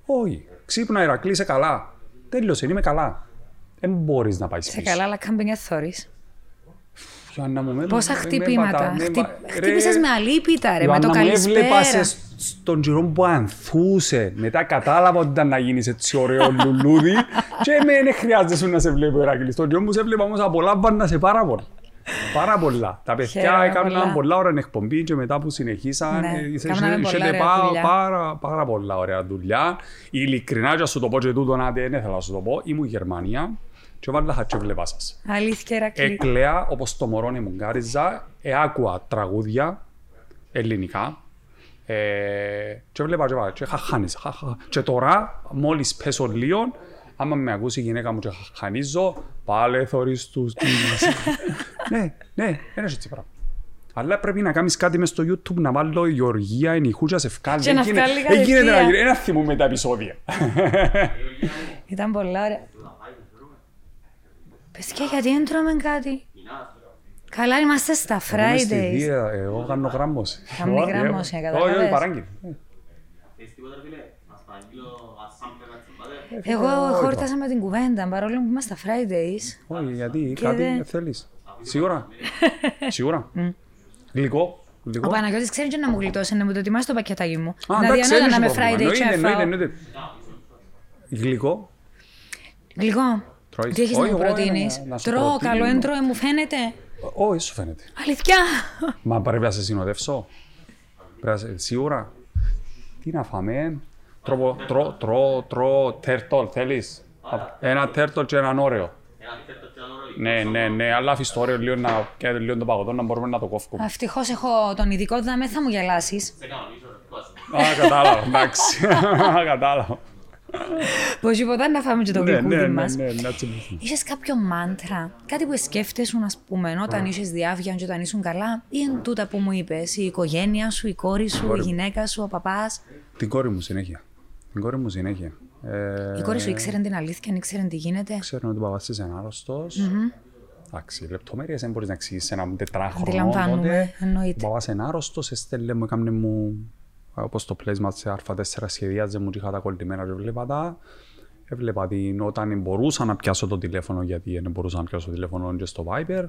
Όχι. Ξύπνα, Ηρακλή, είσαι καλά. Τέλειωσε, είμαι καλά. Δεν μπορείς να πάει Σε καλά, αλλά κάμπινγκ θόρυ. Μου, Πόσα χτυπήματα. Χτύπησες με αλήπητα, ρε, με το καλησπέρα. Έβλεπα στον τζιρό που ανθούσε. Μετά κατάλαβα ότι ήταν να γίνεις έτσι ωραίο λουλούδι. και δεν χρειάζεται να σε βλέπω, Ερακλή. Στον τζιρό που σε έβλεπα όμως απολάμβανα σε πάρα πολλά. Πάρα πολλά. Τα παιδιά έκαναν πολλά ώρα εκπομπή και μετά που συνεχίσαν, ναι, είχατε πάρα, πάρα πολλά ωραία δουλειά. Ειλικρινά, για σου το πω και τούτο να δεν ήθελα να σου το πω, ήμουν Γερμανία και βάλα και βλέπα σας. Αλήθεια, Ερακλή. Έκλαια, όπως το μωρό μου γκάριζα, εάκουα τραγούδια ελληνικά, ε, και βλέπα και, και χαχάνιζα. Και τώρα, μόλις πέσω λίγο, άμα με ακούσει η γυναίκα μου και χανίζω, Πάλε θωρείς τους Ναι, ναι, δεν έχει έτσι πράγμα. Αλλά πρέπει να κάνεις κάτι μες στο YouTube να βάλω Γεωργία, ενιχούτσα, σε φκάλ. Και να Δεν γίνεται- βγάλει δεν γίνεται να κατευθείαν. γίνει. Ένα θυμούμε τα επεισόδια. Ήταν πολλά ωραία. Παιδιά, γιατί δεν τρώμε κάτι. Καλά, είμαστε στα Είμαι στη Fridays. Δία, Εγώ κάνω γράμμωση. Κάνει Εγώ, γράμμωση, ε, καταλάβες. Όχι, όχι, παράγγελ. Θες τίποτα φίλε, να σου παραγγείλω ασάμπλερ να τσιμπάτε. Εγώ χόρτασα με την κουβέντα, παρόλο που είμαστε στα Fridays. Όχι, γιατί Και κάτι δεν- θέλεις. Σίγουρα. Σίγουρα. Γλυκό. Ο Γλυκό. Παναγιώτης ξέρει και να μου γλιτώσει, να μου το ετοιμάσει το πακετάκι μου. Α, Να εντάξει, διανέλα δεν να έχει με πρόβλημα. Friday Εννοείται, και εννοείται, φάω. εννοείται. Γλυκό. Γλυκό. Τρώεις. Τι έχεις να Όχι, μου εγώ προτείνεις; να- να σου Τρώω, προτείνω. καλό έντρο, μου φαίνεται. Όχι, σου φαίνεται. Αλήθεια. Μα πρέπει να σε συνοδεύσω. Πρέπει να σε... Σίγουρα. Τι να φάμε; Τρώω, τρώω, τρώω, τρώω τέρτολ, θέλεις; Ένα τέρτολ και έναν όρεο. Ένα πιθέτο και ένα ρόλι. Ναι, ναι, ναι, αλλά αφήσεις το όρεο λίγο να πιάνει λίγο το παγωτό να μπορούμε να το κόφουμε. Ευτυχώς έχω τον ειδικό δαμέ, θα μου γελάσεις. Σε κανονίζω ρε, πώς. Α, κατάλαβα, εντάξει. Κατάλαβα. Πω τίποτα να φάμε και το Ναι, ναι, γλυκούδι ναι, μας. ναι, να τσιμηθούμε. Είσαι κάποιο μάντρα, κάτι που σκέφτεσαι, ας πούμε, όταν είσαι διάβια και όταν ήσουν καλά, ή εν τούτα που μου είπες, η οικογένεια σου, η κόρη σου, η γυναίκα σου, ο παπάς; Την κόρη μου συνέχεια. Την κόρη μου συνέχεια. Ε, Η κόρη σου ήξερε την αλήθεια, ήξερε τι γίνεται; Ξέρω ότι ο παπάς της είναι άρρωστος. Εντάξει, λεπτομέρειες δεν μπορείς να εξηγήσεις σε έναν τετράχρονο. Αντιλαμβάνομαι, τότε. εννοείται. Ο παπάς είναι άρρωστος, έστελνε μου, έκαμνε μου όπως το πλέσμα σε Α4 σχεδίαζε μου και είχα τα κολλημένα και βλέπα τα. Έβλεπα την όταν μπορούσα να πιάσω το τηλέφωνο γιατί δεν μπορούσα να πιάσω το τηλέφωνο και στο Viber.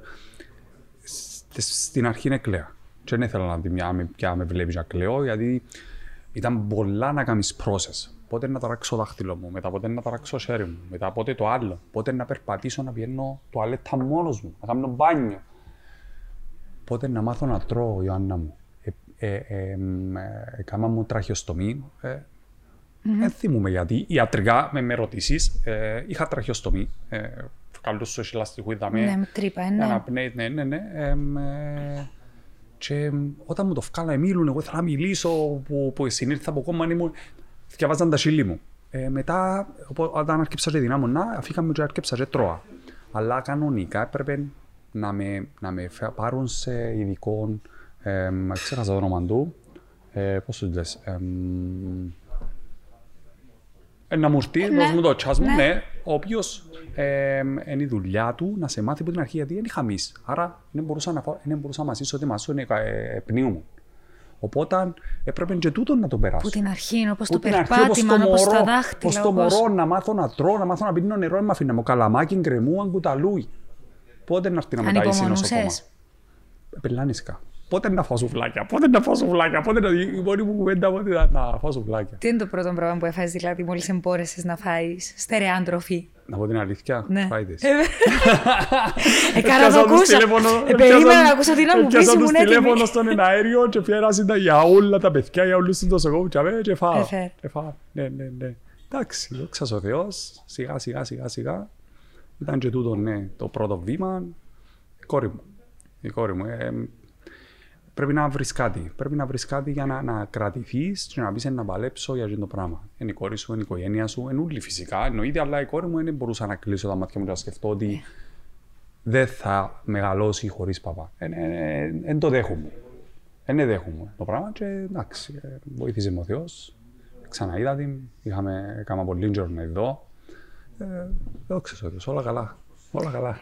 Σ- Στην αρχή είναι κλαία. Και δεν ήθελα να δει μια με, πια με βλέπει να κλαίω γιατί ήταν πολλά να κάνεις process. Πότε να ταράξω το δάχτυλο μου, μετά πότε να ταράξω το χέρι μου, μετά πότε το άλλο, πότε να περπατήσω να πηγαίνω τουαλέτα μόνος μου, να κάνω μπάνιο. Πότε να μάθω να τρώω, Ιωάννα μου. Ε, ε, ε, μ, ε, Έκανα μου τραχιοστομή. Ε, Δεν θυμούμαι γιατί. Ιατρικά, με, με ρωτήσεις, ε, είχα τραχιοστομή. Ε, καλούς σου ελαστικού είδαμε. Ναι, με τρύπα, ε, ναι. Αναπνέει, ναι, ναι, ναι. Εμ, ε, και εμ, όταν μου το βγάλα, μίλουν, εγώ ήθελα να μιλήσω, που, που συνήλθα από κόμμα, ήμουν, διαβάζαν τα χείλη μου. Ε, μετά, οπό- όταν άρχισα και δυνάμωνα, αφήκαμε και άρχισα και τρώα. Αλλά κανονικά έπρεπε να με, να με φε- πάρουν σε ειδικό, ε, ξέχασα το όνομα του, ε, πώς το λες, εμ, ένα μουρτί, ναι. δώσ' μου το τσάς μου, Ναι. ναι, ο οποίος ε, είναι η δουλειά του να σε μάθει από την αρχή γιατί δεν είχα μυς. Άρα δεν μπορούσα να, φάω- δεν μπορούσα να μασίσω ότι μασού είναι ε, πνίου μου. Οπότε έπρεπε και τούτο να το περάσω. Που την αρχή, όπως το Που την αρχή, όπως περπάτημα, το όπως τα μωρό, δάχτυλα. Ως το όπως- μωρό να μάθω να τρώω, να μάθω να πίνω νερό, να αφήνω καλαμάκι, γκρεμού, αγκουταλούι. Πότε να έρθει να μεταείσει νοσοκόμα. Ανυπομονούσες. Πελάνισκα. Πότε να φάω σουβλάκια, πότε να φάω σουβλάκια, πότε να... Η μόνη μου κουβέντα πότε να, να φάω σουβλάκια. Τι είναι το πρώτο πράγμα που έφαγες, δηλαδή, μόλις εμπόρεσες να φάεις στερεάν τροφή. Να πω την αλήθεια, Ναι. Fridays. Ε, καλά το ακούσα. Ε, Περίμενα να ακούσω τι να μου πεις, Έπιασα ήμουν τους έτοιμη. τηλέφωνο στον αέριο και πέρασαν τα για όλα τα παιδιά, για όλους τους νοσοκόμους και αμέ, και φάω. Εφέ. Και φάω. Ναι, ναι, ναι. Εντάξει, δόξα ο Θεός, σιγά σιγά σιγά σιγά. Ήταν και τούτο, ναι, το πρώτο βήμα. Η κόρη μου. Η κόρη μου. Ε, πρέπει να βρεις κάτι. Πρέπει να βρεις κάτι για να, να κρατηθείς και να πεις να παλέψω για αυτό το πράγμα. Είναι η κόρη σου, είναι η οικογένεια σου, είναι όλοι φυσικά. Εννοείται, αλλά η κόρη μου δεν μπορούσα να κλείσω τα μάτια μου και να σκεφτώ ότι δεν θα μεγαλώσει χωρίς παπά. Δεν το δέχομαι. Δεν δέχομαι το πράγμα και εντάξει, ε, βοήθησε με ο Θεός. Ξαναείδα την, είχαμε κάμα πολύ καιρό εδώ. Ε, δόξα ο Θεός, όλα καλά. Όλα καλά.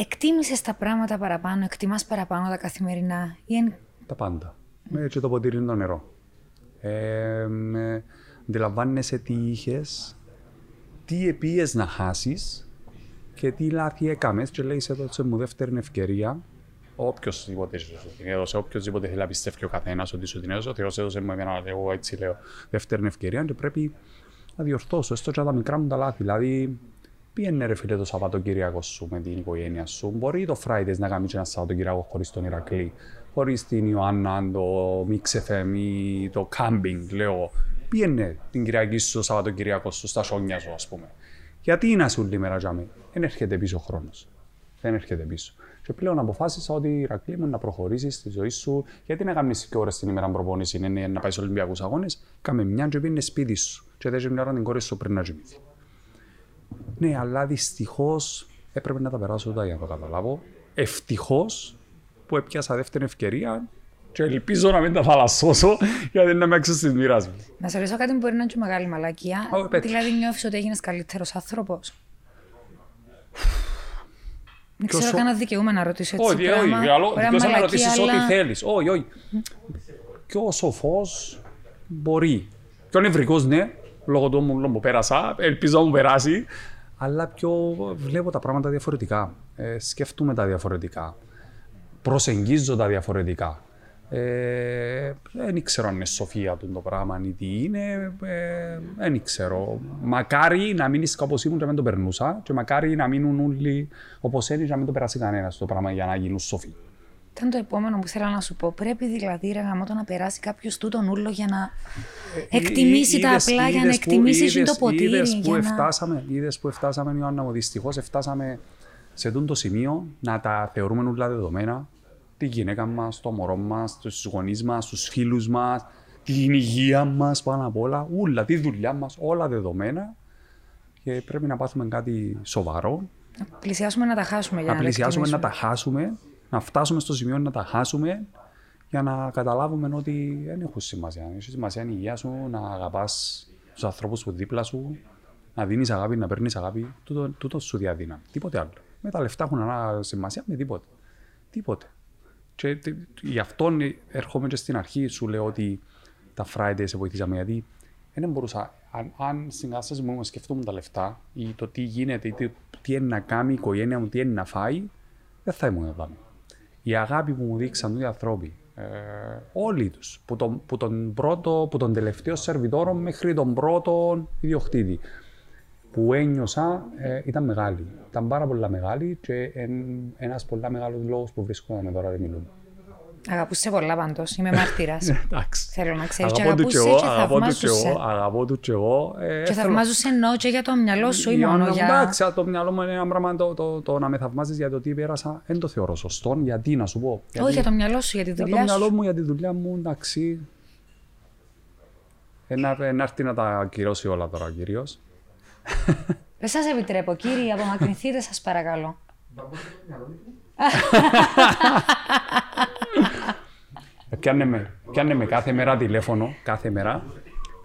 Εκτίμησες τα πράγματα παραπάνω, εκτιμάς παραπάνω τα καθημερινά. Ή εν... Τα πάντα. Με και το ποτήρι είναι το νερό. Ε, με, αντιλαμβάνεσαι τι είχες, τι επίες να χάσεις και τι λάθη έκαμες. Και λέει, έδωσε μου δεύτερη ευκαιρία. Οποιοδήποτε σου την έδωσε, οποιοδήποτε θέλει να πιστεύει ο καθένας ότι σου την έδωσε, ο Θεός έδωσε μου εμένα, εγώ έτσι λέω, δεύτερη ευκαιρία και πρέπει να διορθώσω. Έστω και τα μικρά μου τα λάθη. Δηλαδή, πήγαινε ρε φίλε το Σαββατοκύριακο σου με την οικογένεια σου; Μπορεί το Fridays να κάνει και ένα Σαββατοκύριακο χωρίς τον Ηρακλή, χωρίς την Ιωάννα, το Mix FM ή το Camping, λέω. Πήγαινε την Κυριακή σου, το Σαββατοκύριακο σου, στα σόνια σου, ας πούμε; Γιατί να σου όλη μέρα τζάμε. Δεν έρχεται πίσω ο χρόνος. Δεν έρχεται πίσω. Και πλέον αποφάσισα ότι η Ηρακλή μου να προχωρήσεις στη ζωή σου. Γιατί να κάνεις και ώρες την ημέρα προπόνηση, είναι να πάεις στου Ολυμπιακούς Αγώνες; Κάμε μια και πήγαινε σπίτι σου. Και δεν μια ώρα την κόρη σου πριν να τζιμηθεί. Ναι, αλλά δυστυχώς έπρεπε να τα περάσω τα για να το καταλάβω. Ευτυχώς που έπιασα δεύτερη ευκαιρία και ελπίζω να μην τα θαλασσώσω γιατί να με έξω στις μοίρας μου. Να σε ρωτήσω κάτι που μπορεί να είναι και μεγάλη μαλακία. Ω, πέτυχε. δηλαδή νιώθεις ότι έγινες καλύτερος άνθρωπος; Δεν Ποιος ξέρω ο- καν αν δικαιούμαι να ρωτήσω έτσι Όχι, όχι, πράγμα. καλό. Ωραία Ποιος να μαλακία, ρωτήσεις ό,τι αλλά- θέλεις. Όχι, όχι. Πιο ο σοφός μπορεί. Πιο νευρικός, ναι, λόγω του όμουλου που πέρασα. Ελπίζω να μου περάσει. Αλλά πιο βλέπω τα πράγματα διαφορετικά. Ε, σκέφτομαι τα διαφορετικά. Προσεγγίζω τα διαφορετικά. Ε, δεν ξέρω αν είναι σοφία του το πράγμα ή τι είναι. Ε, δεν ξέρω. Μακάρι να μείνει όπω ήμουν και να μην το περνούσα. Και μακάρι να μείνουν όλοι όπως είναι και να μην το περάσει κανένας το πράγμα για να γίνουν σοφοί. Ήταν το επόμενο που ήθελα να σου πω. Πρέπει δηλαδή ρε γαμώτο να περάσει κάποιος τούτον ούλο για να εκτιμήσει τα Ε, Είδες- απλά, για να είδες που- εκτιμήσει εσύ το είδες- ποτήρι. Είδες που για να... εφτάσαμε, είδες που εφτάσαμε, Ιωάννα μου, δυστυχώς εφτάσαμε σε τούτο το σημείο να τα θεωρούμε όλα δεδομένα. Τη γυναίκα μας, το μωρό μας, τους γονείς μας, τους φίλους μας, την υγεία μας πάνω απ' όλα, όλα, τη δουλειά μας, όλα δεδομένα. Και πρέπει να πάθουμε κάτι σοβαρό, Να πλησιάσουμε να τα χάσουμε για να να, πλησιάσουμε, να εκτιμήσουμε. τα χάσουμε, να φτάσουμε στο σημείο να τα χάσουμε για να καταλάβουμε ότι δεν έχουν σημασία. Έχει σημασία είναι η υγεία σου, να αγαπάς τους ανθρώπους που δίπλα σου, να δίνεις αγάπη, να παίρνεις αγάπη. Τούτο, τούτο σου διαδίνα. Τίποτε άλλο. Με τα λεφτά έχουν ανά σημασία με τίποτε. Τίποτε. Και τε- γι' αυτό έρχομαι και στην αρχή σου λέω ότι τα Fridays σε βοηθήσαμε γιατί δεν μπορούσα, αν, αν στην κατάσταση μου σκεφτόμουν τα λεφτά ή το τι γίνεται ή τι, τι είναι να κάνει η οικογένεια μου, τι είναι να φάει, δεν θα ήμουν εδώ. Η αγάπη που μου δείξαν οι άνθρωποι, ε, όλοι τους, που τον, που τον πρώτο, που τον τελευταίο σερβιτόρο μέχρι τον πρώτο ιδιοκτήτη, που ένιωσα ε, ήταν μεγάλη. Ήταν πάρα πολλά μεγάλη και εν, ένας πολλά μεγάλος λόγος που βρίσκομαι τώρα και μιλούμε. Αγαπούσε πολλά πάντως. Είμαι μάρτυρα. Εντάξει. Θέλω να ξέρεις. Και Αγαπώ του κι αγαπούσε εγώ, και αγαπώ του κι θαυμάζουσε. εγώ, αγαπώ του κι εγώ. Ε, Και θέλω- θαυμάζουσε εννοώ και για το μυαλό σου ή Ιωάννα μόνο μου, για. Εντάξει, το μυαλό μου είναι ένα πράγμα το, το, το να με θαυμάζεις για το τι πέρασα, δεν το θεωρώ σωστό. Γιατί να σου πω. Γιατί, Όχι για το μυαλό σου, για τη για το δουλειά μυαλό σου. μου, για τη δουλειά μου, εντάξει. Ένα, ένα έρθει να τα ακυρώσει όλα τώρα κυρίως. Δεν σας επιτρέπω, κύριοι, απομακρυνθείτε σας παρακαλώ. Πιάνε με, πιάνε με κάθε μέρα τηλέφωνο, κάθε μέρα,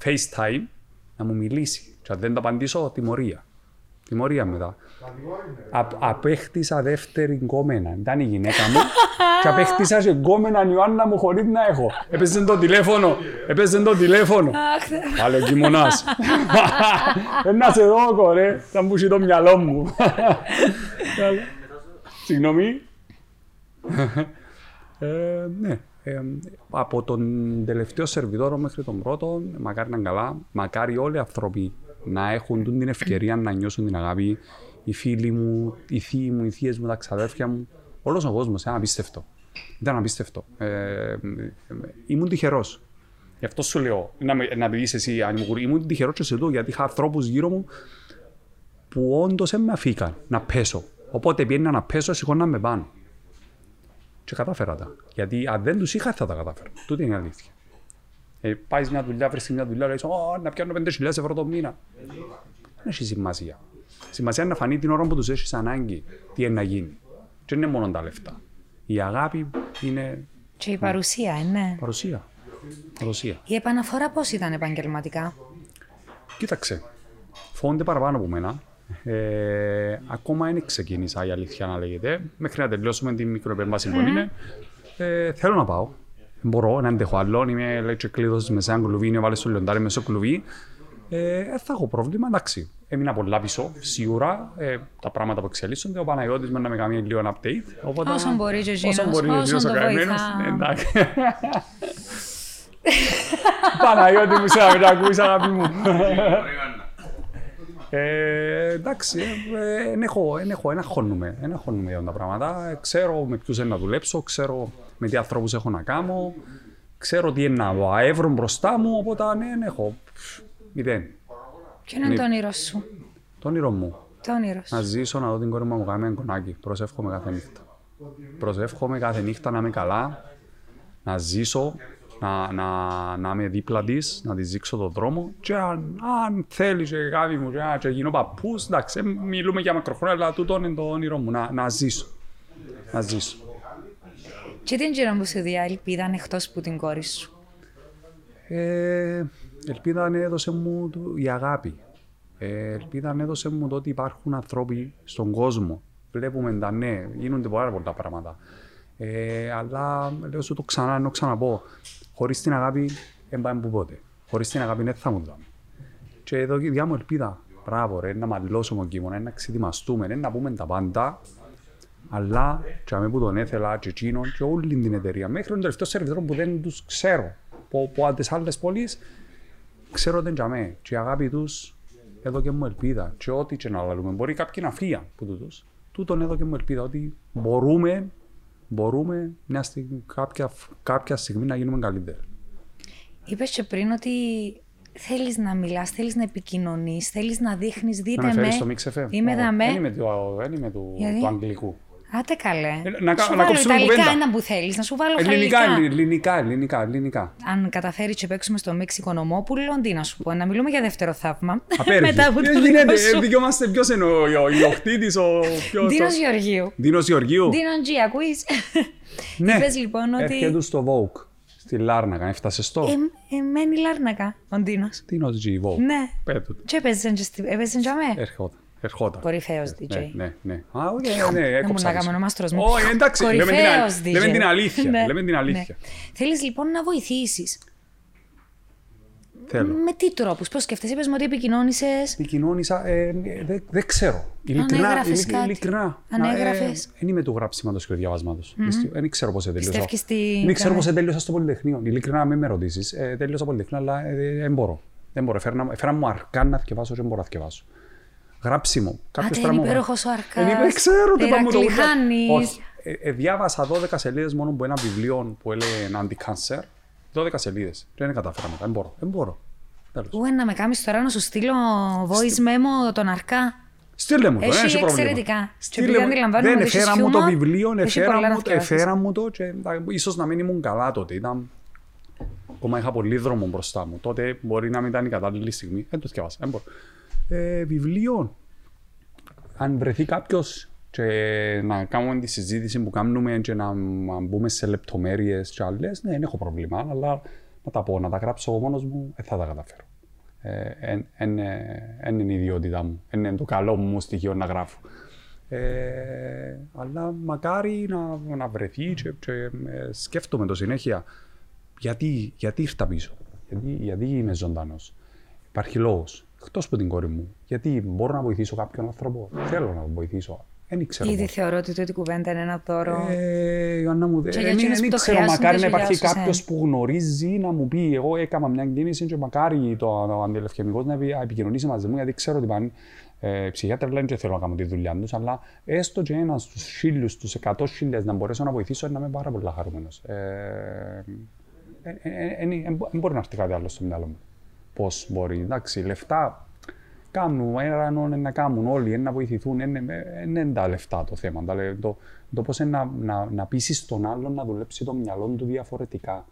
FaceTime, να μου μιλήσει. Και αν δεν τα απαντήσω, τιμωρία. Τιμωρία μετά. Α, απέκτησα δεύτερη γκόμενα. Ήταν η γυναίκα μου. και απέκτησα και γκόμενα η Ιωάννα μου χωρίς να έχω. Έπαιζε το τηλέφωνο. Έπαιζε το τηλέφωνο. Άλλο κοιμωνάς. Δεν να σε δω, κορέ. Θα μου το μυαλό μου. Συγγνώμη. Ε, ναι. Ε, από τον τελευταίο σερβιτόρο μέχρι τον πρώτο, μακάρι να είναι καλά. Μακάρι όλοι οι άνθρωποι να έχουν τούτη την ευκαιρία να νιώσουν την αγάπη. Οι φίλοι μου, οι θείοι μου, οι θείες μου, τα ξαδέρφια μου. Όλος ο κόσμος ήταν απίστευτο. Ήταν απίστευτο. Ε, ε, ήμουν τυχερός. Γι' αυτό σου λέω, να, με- να πει εσύ, αν μου ήμουν τυχερός και σε τούτο, γιατί είχα ανθρώπους γύρω μου που όντως δεν με αφήκαν να πέσω. Οπότε πήγαινα να πέσω, σηκώνα με πάνω. Και κατάφερα τα. Γιατί αν δεν τους είχα, θα τα κατάφερα. Τούτη είναι η αλήθεια. Ε, πάεις μια δουλειά, βρει μια δουλειά, λέει: Ω, να πιάνω 5.000 ευρώ το μήνα. Δεν έχεις σημασία. Σημασία είναι να φανεί την ώρα που τους έχεις ανάγκη τι είναι να γίνει. Και δεν είναι μόνο τα λεφτά. Η αγάπη είναι Και η παρουσία, ε, ναι. παρουσία. Παρουσία. Η επαναφορά πώς ήταν επαγγελματικά; Κοίταξε. Φόνται παραπάνω από μένα. Ε, ακόμα δεν ξεκίνησα η αλήθεια να λέγεται. Μέχρι να τελειώσουμε την μικροεπέμβαση που είναι. Ε, θέλω να πάω. Μπορώ, να αντέχω άλλο. Είμαι λέει, και κλείδος με σε ένα κλουβί, είναι βάλε στο λιοντάρι μέσα στο κλουβί. Ε, δεν θα έχω πρόβλημα, εντάξει. Έμεινα πολλά πίσω, σίγουρα. Ε, τα πράγματα που εξελίσσονται. Ο Παναγιώτης με να με κάνει λίγο ένα update. Οπότε, Όσο μπορεί και εκείνος, Όσο μπορεί όσον εκείνος ο το καημένος. βοηθά. Ε, Εντάξει. Παναγιώτη μου, σε να μην ακούεις αγάπη μου. Ε, εντάξει, ε, εν έχω, εν έχω, εν αγχώνουμε, εν αγχώνουμε για τα πράγματα. Ε, Ξέρω με ποιους είναι να δουλέψω, ξέρω με τι ανθρώπους έχω να κάνω, ξέρω τι είναι να έβρω μπροστά μου, οπότε ναι, εν έχω. Πφ, Μηδέν. Ποιο είναι Ναι. το όνειρό σου; Το όνειρο μου. Το όνειρο σου. Να ζήσω, να δω την κόρη μου να μου κάνει ένα κονάκι. Προσεύχομαι κάθε νύχτα. Προσεύχομαι κάθε νύχτα να είμαι καλά, να ζήσω, να, να, να είμαι δίπλα της, να της δείξω τον δρόμο. Και αν, αν θέλεις, και γάβη μου, και, α, και γίνω παππούς, εντάξει, ε, μιλούμε για μακροχρόνια, αλλά τούτο είναι το όνειρό μου, να, να ζήσω. Να ζήσω. Και τι είναι που σου δει ελπίδα εκτός που την κόρη σου; Ε, ελπίδα έδωσε μου το- η αγάπη. Ε, ελπίδα έδωσε μου το ότι υπάρχουν άνθρωποι στον κόσμο. Βλέπουμε τα ναι, γίνονται πάρα πολλά πράγματα. Ε, αλλά λέω σου το ξανά, ενώ ξαναπώ, χωρίς την αγάπη δεν πάμε που πότε. Χωρίς την αγάπη δεν θα μου δάμε. Και εδώ η διά μου ελπίδα, μπράβο ρε, να μαλλώσουμε κείμενα, να ξετοιμαστούμε, να πούμε τα πάντα, αλλά και αμέ που τον έθελα και εκείνον και όλη την εταιρεία. Μέχρι τον τελευταίο σερβιτόρο που δεν τους ξέρω. που, που από τις άλλες πόλεις ξέρω ότι είναι αμέ. Και η αγάπη τους εδώ και μου ελπίδα. Και ό,τι και να λαλούμε. Μπορεί κάποιοι να φύγουν που τούτους. Τούτον εδώ και μου ελπίδα ότι μπορούμε, μπορούμε μια στιγμή, κάποια, κάποια στιγμή να γίνουμε καλύτεροι. Είπες και πριν ότι θέλεις να μιλάς, θέλεις να επικοινωνείς, θέλεις να δείχνεις, δείτε Να με με. φέρεις στο Mix FM. Είμαι Ω, δαμέ. Δεν είμαι του, δεν είμαι του, Γιατί; του αγγλικού. Άτε καλέ. Ε, να κα- σου να βάλω κόψουμε Ιταλικά κουβέντα. ένα που θέλεις, να σου βάλω Ελληνικά, γαλλικά. ελληνικά, ελληνικά, ελληνικά. Αν καταφέρει και παίξουμε στο Μίξ Οικονομόπουλο, τι να σου πω, να μιλούμε για δεύτερο θαύμα. Απέργη. Μετά από το Ε, δικό γίνεται, σου. ε, δικαιόμαστε ποιος είναι ο, ο, ο ιδιοκτήτης, ο ποιος... Δίνος ο- Γεωργίου. Δίνος Γεωργίου. Δίνο G, ακούεις. Ναι. Είπες λοιπόν ότι. Έρχεται στο Vogue, στη Λάρνακα, έφτασε στο. Ε, ε, μένει Λάρνακα ο Ντίνος. Δίνος G, Vogue. Ναι. Πέτω. Και έπαιζε και στη- έπαιζε και αμέ. Ερχόταν. Ερχόταν. Κορυφαίος DJ. Ναι, ναι, ναι. Α, όχι, ναι, ναι, Δεν έκοψα. μπορούμε να τις. κάνουμε ονομάστρος μου. Όχι, εντάξει, λέμε την, Κορυφαίος αλ- DJ. λέμε την αλήθεια. Ναι, Λέμε την αλήθεια. ναι. Θέλεις λοιπόν να βοηθήσεις; Θέλω. Με τι τρόπους, πώς σκέφτεσαι, είπες μου ότι επικοινώνησες. Επικοινώνησα, ε, ε, δεν δεν ξέρω. Ειλικρινά, έγραφες ειλικ- κάτι. ειλικρινά. Αν Να, ε, έγραφες. Δεν είμαι του γράψηματος και του διαβάσματος. Δεν ξέρω πώς τελείωσα. Πιστεύεις στη- Δεν ξέρω καλά. πώς τελείωσα στο Πολυτεχνείο. Ειλικρινά, μην με ρωτήσεις. Ε, Τελείωσα Πολυτεχνείο, αλλά ε, δεν μπορώ. Δεν μπορώ. Έφερα, έφερα μου αρκά να θυκευάσω και δεν μπορώ να θυκευάσω. Γράψιμο. Κάποιος είναι πράγμα- υπέροχος ο αρκάς. Ε, Δεν ξέρω τι πάμε το Ηρακλιχάνης. Όχι. Ε, ε, διάβασα 12 σελίδες μόνο από ένα βιβλίο που έλεγε anti-cancer. 12 σελίδες. Και δεν κατάφερα μετά. Δεν μπορώ. Δεν μπορώ. Τέλος. Ού, να με κάνεις τώρα να σου στείλω voice memo τον αρκά. Στείλε μου το, Έχει δεν έχει πρόβλημα. εξαιρετικά. Και Στείλε επειδή μου- αντιλαμβάνομαι Δεν ότι έχεις εφέρα μου το χιούμορ, βιβλίο, έχει εφέρα πολλά να μου, θυκευάσεις. εφέρα μου το και εντάξει, ίσως να μην ήμουν καλά τότε. Ήταν... Ακόμα είχα πολύ δρόμο μπροστά μου. Τότε μπορεί να μην ήταν η κατάλληλη στιγμή. Δεν το θυκευάσα. Δεν μπορώ. Ε, βιβλίο. Αν βρεθεί κάποιος και να κάνουμε τη συζήτηση που κάνουμε και να, να μπούμε σε λεπτομέρειες και άλλες, ναι, δεν έχω πρόβλημα. Αλλά να τα πω, να τα γράψω εγώ μόνος μου, δεν θα τα καταφέρω. Δεν είναι η ιδιότητά μου. Δεν είναι το καλό μου στοιχείο να γράφω. Ε, αλλά μακάρι να, να βρεθεί και, και ε, σκέφτομαι το συνέχεια γιατί, γιατί ήρθα πίσω, γιατί, γιατί είμαι ζωντανός. Υπάρχει λόγος. Εκτό από την κόρη μου. Γιατί μπορώ να βοηθήσω κάποιον άνθρωπο. Θέλω να τον βοηθήσω. Δεν ξέρω. Ήδη πώς. θεωρώ ότι τούτη κουβέντα είναι ένα δώρο. Ε, Ιωάννα μου, Και δεν για εκείνους που δεν το ξέρω, χρειάζονται, μακάρι να σου υπάρχει γεια σου, κάποιο Σεν. που γνωρίζει να μου πει: Εγώ έκανα μια κίνηση και μακάρι το, ο αντιλευκαιμικό να επι- επικοινωνήσει μαζί μου, γιατί ξέρω ότι πάνε. Ε, οι ψυχιάτροι λένε και θέλω να κάνω τη δουλειά του, αλλά έστω και ένα στου χίλιου, στου εκατό χίλιε να μπορέσω να βοηθήσω, να είμαι πάρα πολύ χαρούμενο. Δεν μπορεί να έρθει κάτι άλλο στο μυαλό μου. Πώς μπορεί, εντάξει, λεφτά κάνουν, έναν να κάνουν όλοι, να βοηθηθούν. Δεν είναι τα λεφτά το θέμα. Τα λε- Το, το πώς να, να, να πείσει τον άλλον να δουλέψει το μυαλό του διαφορετικά.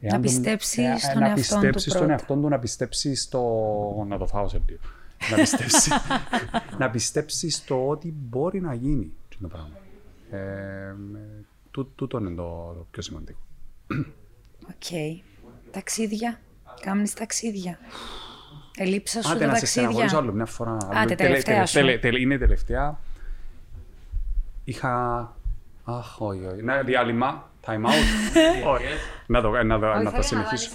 Εάν τον- πιστέψεις ε, στον να εαυτόν του πιστέψεις στον πρώτα. εαυτόν του, να πιστέψεις στο. Να το φάω σε λίγο. να πιστέψει, να πιστέψεις στο ότι μπορεί να γίνει αυτό το πράγμα. Ε, ε, τού- τούτο είναι το, το πιο σημαντικό. Οκ. Ταξίδια. Κάμνεις ταξίδια. Ελείψα σου Άντε τα να σε στεναχωρήσω ταξίδια. άλλο μια φορά. Άντε, Άλλο- τελε- τελευταία τελε- σου. τελε- τελε- Είναι τελευταία. Είχα... Αχ, όχι, όχι. Να, διάλειμμα, time out. Όχι. Να το, να το, να τα συνεχίσω.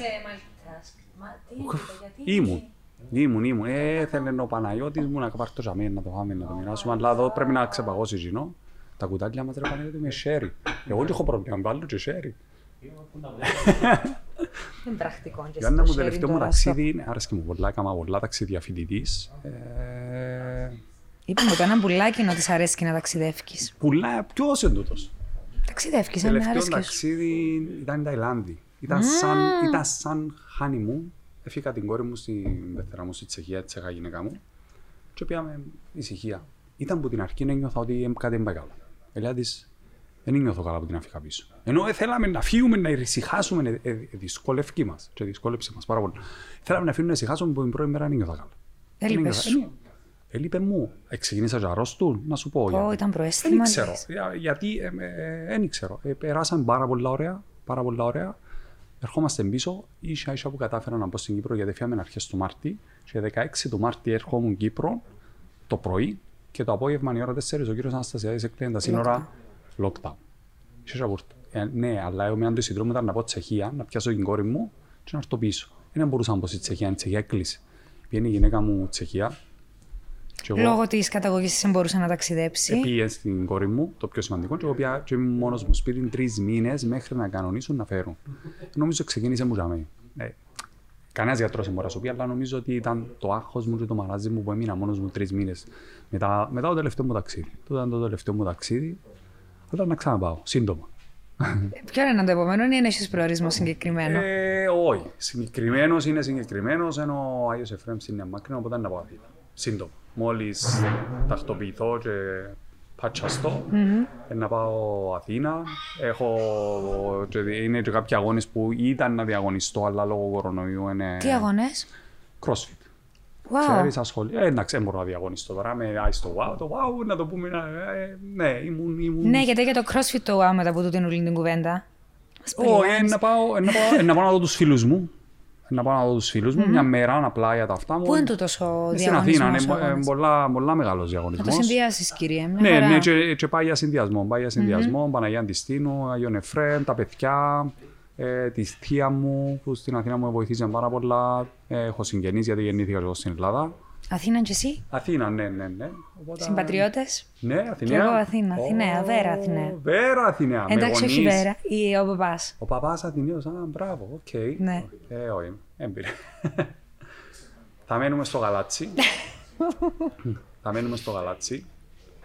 Ήμουν. Ήμουν, ήμουν. Ε, θέλει ο Παναγιώτης μου να πάρει το ζαμί, να το φάμε, να το μοιράσουμε. Αλλά εδώ πρέπει να ξεπαγώσει εκείνο. Τα κουτάκια μας ρε Παναγιώτη με σέρι. Εγώ δεν έχω πρόβλημα, βάλω και σέρι. Είναι πρακτικό. και Γιάννα στο μου, sharing τελευταίο μου τώρα ταξίδι, είναι- άρεσε και μου πολλά, έκανα πολλά ταξίδια φοιτητής. Ε, αυτό. Είπε μου το ένα πουλάκι να της αρέσει και να ταξιδεύεις. Πουλά, ποιος είναι τούτος; Ταξιδεύεις, αν Τελευταίο άρεσε και σου. ταξίδι ήταν η Ταϊλάνδη. Ήταν, σαν, ήταν σαν honeymoon. Έφυγα την κόρη μου στην πεθερά μου στη Τσεχία, τη είχα γυναίκα μου. Και πήγαμε ησυχία. Ήταν που την αρχή να νιώθα ότι κάτι δεν πάει καλά. Δηλαδή της, Δεν νιώθω καλά που την αφήκα πίσω. Ενώ ε, θέλαμε να φύγουμε, να ησυχάσουμε, ε, ε, ε, δυσκόλευκε μας. Και δυσκόλεψε μας πάρα πολύ. Θέλαμε να φύγουμε να ησυχάσουμε που την πρώτη μέρα δεν νιώθα καλά. Έλειπες Δεν σου. νιώθα- ε, Έλειπε μου. Ε, ξεκίνησα και αρρώστου, να σου πω. Ω, γιατί. ήταν Δεν προαίσθημα. ξέρω. λες. Για- γιατί ε, ε, ε, δεν ξέρω. Ε, περάσαν πάρα πολλά ωραία. Πάρα πολλά ωραία. Ερχόμαστε πίσω, ίσα ίσα που κατάφερα να μπω στην Κύπρο γιατί φύγαμε αρχές του Μάρτη και 16 του Μάρτη έρχομουν Κύπρο το πρωί και το απόγευμα η ώρα 4 ο κύριος Αναστασιάδης έκλεινε τα σύνορα lockdown. Και ίσα βούρτα. Ε, ναι, αλλά εγώ με αν το εισιτήριο μου ήταν να πάω Τσεχία, να πιάσω την κόρη μου και να έρθω πίσω. Δεν μπορούσα να πω στη Τσεχία, η Τσεχία έκλεισε. Πήγαινε η γυναίκα μου Τσεχία και εγώ- Λόγω της καταγωγής της δεν μπορούσε να ταξιδέψει. Πήγε στην κόρη μου, το πιο σημαντικό, και εγώ πια και ήμουν μόνος μου σπίτι τρεις μήνες μέχρι να κανονίσουν να φέρουν. Νομίζω ξεκίνησε μου για μένα. Ε, Κανένας γιατρός δεν μπορεί να σου πει, αλλά νομίζω ότι ήταν το άγχος μου και το μαράζι μου που έμεινα μόνος μου τρεις μήνες μετά, μετά το τελευταίο μου ταξίδι. Το ήταν το τελευταίο μου ταξίδι, αλλά να ξαναπάω, σύντομα. Ποιο είναι το επόμενο, ή είναι έχει προορισμό συγκεκριμένο; Ε, όχι. Συγκεκριμένος είναι συγκεκριμένος, ενώ ο Άγιος Εφραίμ είναι μακρινό, οπότε να πάω Αθήνα. Σύντομα. Μόλις τακτοποιηθώ και πατσαστώ, ε, να πάω Αθήνα. Έχω, και είναι και κάποιοι αγώνες που ήταν να διαγωνιστώ, αλλά λόγω κορονοϊού είναι. Τι αγώνες; CrossFit. Wow. Ξέρεις, ασχολη... ε, εντάξει, δεν μπορώ να διαγωνιστώ τώρα με άιστο wow, το wow, να το πούμε, ε, ναι, ήμουν, ήμουν Ναι, γιατί για το crossfit το wow μετά που του την όλη την κουβέντα. Μας Όχι, ε, περιγράφεις. να πάω, ε, να πάω, ε, να πάω να δω τους φίλους μου. Ε, Να πάω να δω τους φίλους μου, μια μέρα απλά για τα αυτά μου. Πού είναι τούτος ο Ε, Στην Αθήνα, διαγωνισμός, ο είναι ε, αγώνας; πολλά, πολλά μεγάλος Να διαγωνισμός. το συνδυάσεις κύριε. Μια Ναι, χαρά. ναι, και, και πάει για συνδυασμό. Πάει για συνδυασμό, Παναγία της Τήνου, Αγίον Εφρέμ, τα παιδιά, ε, τη θεία μου που στην Αθήνα μου βοηθήσαν πάρα πολλά. Ε, έχω συγγενείς γιατί γεννήθηκα και εγώ στην Ελλάδα. Αθήνα και εσύ, Αθήνα, ναι, ναι, ναι. Οπότε- συμπατριώτες; Ναι, Αθηναία. Κι εγώ Αθήνα, Αθηναία, Ω, Βέρα, Αθηναία. Βέρα, Αθηναία. με Εντάξει, όχι γονείς. Βέρα, ή ο παπάς. Ο παπάς Αθηναίος, α, μπράβο, οκ. Ναι. Ε, όχι, έμπειρε. Θα μένουμε στο γαλάτσι. Θα μένουμε στο γαλάτσι.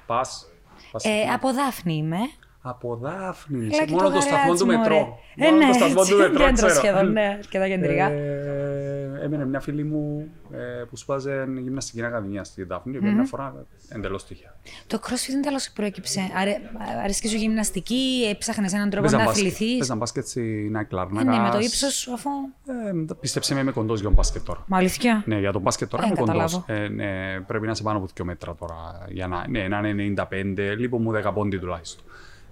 Πας. πας Ε, από Δάφνη είμαι. Από Δάφνης. Αλλά σε- και Μόνο το σταθμό γαλάτσι, του μωρέ. μετρό. Ε, Μόνο ναι, το σταθμό έτσι, του μετρό, κέντρο ξέρω. σχεδόν, ναι, αρκετά κεντρικά. Ε, έμενε μια φίλη μου ε, που σπάζε γυμναστική ακαδημία στη Δάφνη, η οποία μια φορά εντελώς τυχαία. Το crossfit είναι τέλος που προέκυψε. Αρε, αρέσκει σου γυμναστική, έψαχνες έναν τρόπο Παίζα να μπάσκετ. αθληθείς. Παίζα μπάσκετ στην ΑΕΚ Ε, Λάρνακα. ναι, με το ύψος σου αφού... Ε, πίστεψε με, είμαι κοντός για τον μπάσκετ τώρα. Μα αλήθεια; Ναι, για τον μπάσκετ τώρα Ε, είμαι κοντός. καταλάβω. Ε, ναι, πρέπει να είσαι πάνω από 2 μέτρα τώρα. Για να, ναι, να είναι 95, λείπω μου 10 πόντι τουλάχιστον.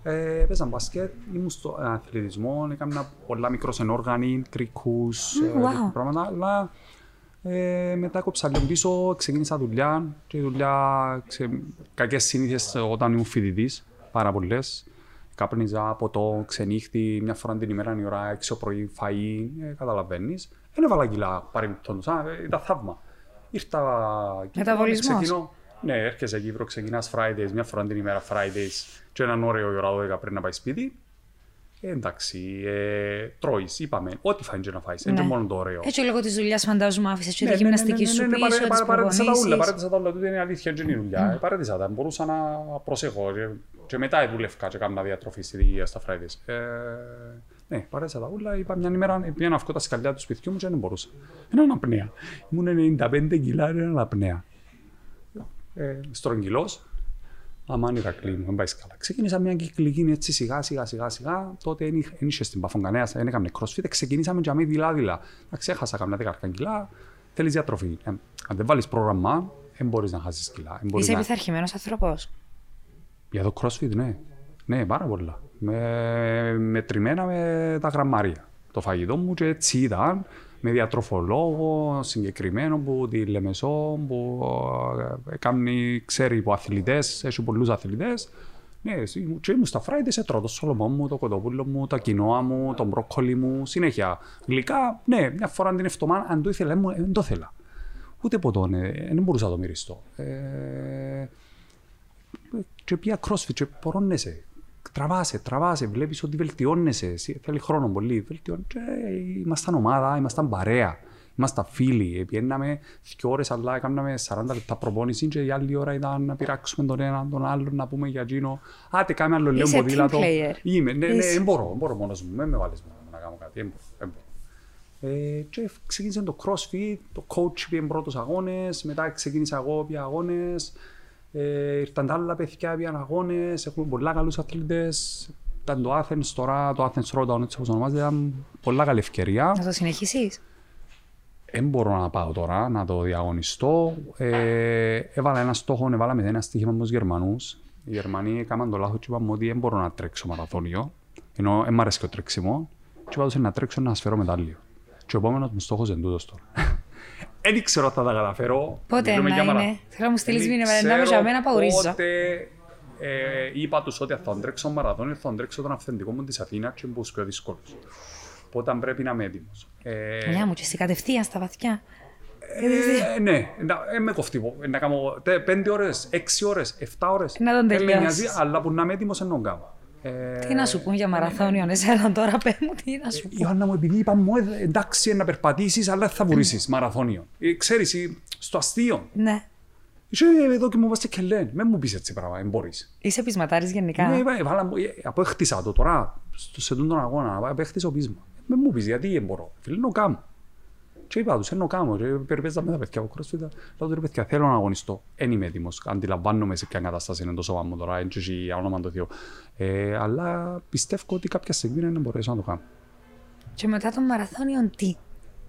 Ε, παίζα μπάσκετ, ήμουν στο αθλητισμό, έκανα πολλά μικρός ενόργανοι, κρίκους, ε, wow. τέτοια πράγματα, αλλά ε, μετά κόψα λίγο πίσω, ξεκίνησα δουλειά και η δουλειά, ξε, κακές συνήθειες όταν ήμουν φοιτητής, πάρα πολλές. Κάπνιζα ποτό, ξενύχτη, μια φορά την ημέρα η ώρα 6 το πρωί, φαΐ, ε, καταλαβαίνεις. Δεν έβαλα κιλά παρεμπιπτόντως, α, ε, ήταν θαύμα. Ήρθα Κύπρο, Μεταβολισμός. ξεκινώ- Ναι, έρχεσαι Κύπρο, ξεκινάς Fridays, μια φορά την ημέρα Fridays και έναν ωραίο η ώρα 12 πριν να πάει σπίτι. Ε, εντάξει, ε, τρώεις, είπαμε, ό,τι φάει και να φάεις, δεν Ναι. είναι μόνο το ωραίο. Έτσι λόγω της δουλειάς φαντάζομαι άφησες και Ναι, τη ναι, ναι, γυμναστική ναι, σου ναι, ναι, πίσω, παρέ- τις παρέ- Παρέτησα τα ούλα, προπονήσεις. παρέτησα τα ούλα, τούτη είναι αλήθεια και είναι η δουλειά. Ε, Παρέτησα τα, μπορούσα να προσέχω και, και μετά δούλευκα και έκανα διατροφή στη υγεία στα Fridays. Ε, ναι, παρέτησα τα ούλα, είπα μια ημέρα, πήγα να βγω τα σκαλιά του σπιτιού μου και δεν μπορούσα. Ένα αναπνέα. Ήμουν 95 κιλά, ένα αναπνέα. Ε, στρογγυλός, Αμάν Ηρακλή μου, δεν πάει καλά. Ξεκίνησα μια κυκλική έτσι σιγά σιγά σιγά σιγά. Τότε δεν είχε- δεν είχες στην παφόν κανένας, δεν έκαμε crossfit. Ξεκινήσαμε για μí δειλά δειλά. Εντάξει, έχασα καμιά δέκα κιλά. Θέλεις διατροφή. Ε, αν δεν βάλεις πρόγραμμα, δεν μπορείς να χάσεις κιλά. Δεν μπορείς Είσαι να... επιθαρχημένος άνθρωπος. Για το crossfit, ναι. Ναι, πάρα πολλά. Με, μετρημένα με τα γραμμάρια. Το φαγητό μου και έτσι ήταν. Με διατροφολόγο συγκεκριμένο που τη Λεμεσό, που ε, κάνει, ξέρει από αθλητές, έχει πολλούς αθλητές. Ναι, εσύ- και ήμουν στα Fridays, έτρωα το σολομό μου, το κοτοπούλο μου, τα κοινόα μου, το μπρόκολι μου, συνέχεια. Γλυκά, ναι, μια φορά την εβδομάδα, αν το ήθελα, μου, ε, δεν το ήθελα. Ούτε ποτό, ναι, δεν μπορούσα να το μυριστώ. Ε, και πια crossfit και πορώνεσαι. Τραβάσαι, τραβάσαι, βλέπεις ότι βελτιώνεσαι. Εσύ- Θέλει χρόνο πολύ. Βελτιώνει. Και ήμασταν ομάδα, ήμασταν παρέα. Ήμασταν φίλοι. Πιέναμε δύο ώρες, αλλά έκαναμε 40 λεπτά προπόνηση και η άλλη ώρα ήταν να πειράξουμε τον έναν τον άλλον, να πούμε για εκείνο. Άτε, κάμε άλλο λίγο Είσαι team ποδήλατο. player. Είμαι, ναι, ναι, Είσαι. δεν μπορώ, δεν μπορώ μόνος μου. Δεν με βάλεις μόνος μου να κάνω κάτι, δεν μπορώ, δεν μπορώ. Ε, και ξεκίνησε το crossfit, το coach πήγε πρώτους αγώνες, μετά ξεκίνησα εγώ πια αγώνες, ε, ήρθαν τα άλλα παιδιά πήγαν αγώνες, έχουμε πολλά καλούς αθλητές, ήταν το Athens, τώρα το Athens Road, έτσι όπως ονομάζεται, ήταν πολλά καλή ευκαιρία. Να το συνεχίσεις; Δεν μπορώ να πάω τώρα να το διαγωνιστώ. Ε, έβαλα ένα στόχο, έβαλα με ένα στοίχημα με τους Γερμανούς. Οι Γερμανοί έκαναν το λάθος και είπαμε ότι δεν μπορώ να τρέξω μαραθώνιο, ενώ δεν μ' αρέσει και το τρέξιμο. Και είπα τους να τρέξω να σφέρω μετάλλιο. Και ο επόμενος μου στόχος είναι τούτος τώρα. Δεν ήξερα αν θα τα καταφέρω. Πότε Μιλούμε να για μαρα- είναι. Θέλω να μου στείλεις Δεν μήνυμα, να είμαι ξέρω για μένα παουρίζω. Πότε ε, είπα τους ότι θα τρέξω μαραθώνιο, θα τρέξω τον αυθεντικό μου της Αθήνας και μπούς πιο δύσκολος. Οπότε πρέπει να είμαι έτοιμος. Ε, Γεια μου, και εσύ κατευθείαν στα βαθιά. ε, ναι, να, ε, με κοφτεί. Να κάνω τε- πέντε ώρες, έξι ώρες, εφτά ώρες. Να τον Ε, με τελειώσεις. νοιάζει, αλλά που να είμαι έτοιμος εννοώ κάνω. Ε, Τι να σου πούν για μαραθώνιο, εσένα τώρα, πέ μου, τι να σου η πούν. Ιωάννα μου, επειδή είπα μου, ε, εντάξει, να περπατήσεις, αλλά δεν θα βουρήσεις μαραθώνιο. Ε, ξέρεις, ε, στο αστείο. Ναι. Είσαι εδώ και μου βάζετε και λένε, με μου πεις έτσι πράγμα, δεν μπορείς. Είσαι πεισματάρης γενικά. Ναι, είπα, έβαλα μου- ε, από έχτισα το τώρα, στο, σε τούτον τον αγώνα, από έχτισα πείσμα. Με μου πεις, γιατί δεν μπορώ. Φίλε, νο κάμω. Και είπα τους, εννοώ κάμω. Και περιπέζα με τα παιδιά από CrossFit. Λέω του ρε παιδιά, θέλω να αγωνιστώ. Δεν είμαι έτοιμος. Αντιλαμβάνομαι σε ποια κατάσταση είναι το σώμα μου τώρα, έτσι για όνομα του Θεού. Ε, αλλά πιστεύω ότι κάποια στιγμή να μπορέσω να το κάνω. Και μετά τον μαραθώνιο τι;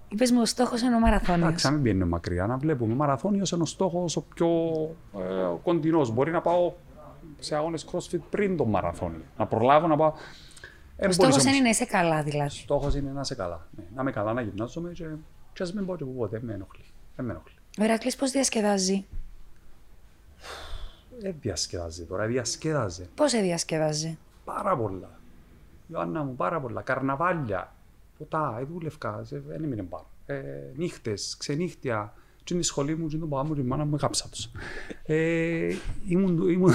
Είπες μου, ο στόχος είναι ο μαραθώνιος. Εντάξει, να μην πηγαίνουμε μακριά, να βλέπουμε. Μαραθώνιος είναι ο στόχος ο πιο ε, κοντινός. Μπορεί να πάω σε αγώνες CrossFit πριν τον μαραθώνιο. Να προλάβω να πάω. Ε, Ο στόχος είναι να είσαι καλά, δηλαδή. Στόχος είναι να είσαι καλά. Ναι. Να είμαι καλά, να γυμνάζομαι και, και ας μην πω και που ποτέ, με ενοχλεί. Δεν με ενοχλεί. Ο Ηρακλής πώς διασκεδάζει; Δεν διασκεδάζει τώρα, διασκέδαζε. Πώς σε διασκεδάζει. Πάρα πολλά. Ιωάννα μου, πάρα πολλά. Καρναβάλια. Ποτά, ε, δούλευκα, σε- δεν έμεινε πάρα. Ε, νύχτες, ξενύχτια. Και είναι η σχολή μου, και τον παπά μου και η μάνα μου γάψα τους. Ε, ήμουν, ήμουν,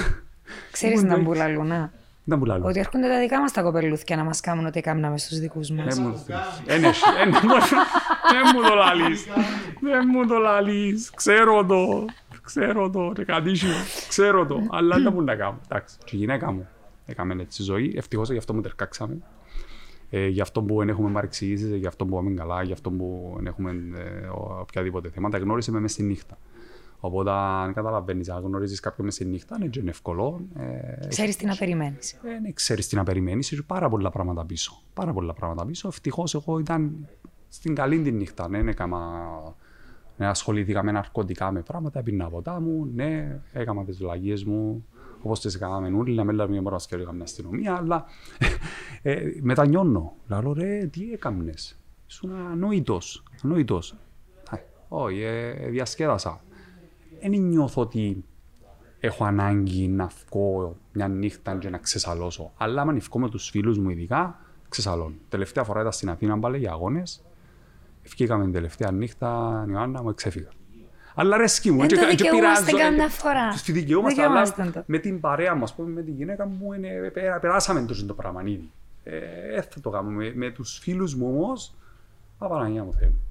Ξέρεις ήμουν- να μπουλαλούνα. Δεν μου λάλλω. Ότι έρχονται τα δικά μας τα κοπελούθια να μας κάνουν ό,τι κάμναμε στους δικούς μας. Δεν μου Εν έχει, εν- Δεν μου το λαλείς. Δεν μου το λαλείς. Ξέρω το. Ξέρω το. Ρε κατήσιο. Ξέρω το. Αλλά δεν μου να κάνω. Εντάξει. Και η γυναίκα μου έκαμε έτσι ζωή. Ευτυχώς γι' αυτό μου τερκάξαμε. Ε, γι' αυτό που δεν έχουμε παρεξηγήσεις, γι' αυτό που πάμε καλά, γι' αυτό που δεν έχουμε ε, ο- οποιαδήποτε θέματα. Γνώρισε με μέσα στη νύχτα. Οπότε, αν καταλαβαίνεις, αν γνωρίζεις κάποιον μέσα στη νύχτα, είναι και είναι εύκολο. Ε, Ξέρεις τι να περιμένεις. δεν ξέρεις τι να περιμένεις. Έχει πάρα πολλά πράγματα πίσω. Πάρα πολλά πράγματα πίσω. Ευτυχώς εγώ ήταν στην καλή τη νύχτα. Ναι, έκανα, ναι, ασχολήθηκα με ναρκωτικά, με πράγματα, πίνα ποτά μου. Ναι, έκανα τις βλαγίες μου όπως τις έκαναμε όλοι. Να μην λέμε μόνο και έκανα αστυνομία, αλλά ε, μετανιώνω. Λέω ρε, τι έκαμε. Ήσουν ανόητο. Ανόητο. Όχι, ε, ε, διασκέδασα. Δεν νιώθω ότι έχω ανάγκη να βγω μια νύχτα και να ξεσαλώσω. Αλλά αν βγω με τους φίλους μου ειδικά, ξεσαλώνω. Τελευταία φορά ήταν στην Αθήνα πάλι για αγώνες. Ευκήκαμε την τελευταία νύχτα, η Ιωάννα μου ξέφυγα. Αλλά ρε σκι μου, Δεν και- το και δικαιούμαστε πειράζω, καμιά ε, φορά. Στη δικαιούμαστε, Δικαιούμαστε αλλά το. με την παρέα μας, πούμε, με τη γυναίκα μου, είναι, πέρα- περάσαμε το το πράγμα ήδη. Ε, ε, θα το κάνουμε. Με, με τους φίλους μου όμως, Απαναγία μου Θεέ μου. Ε,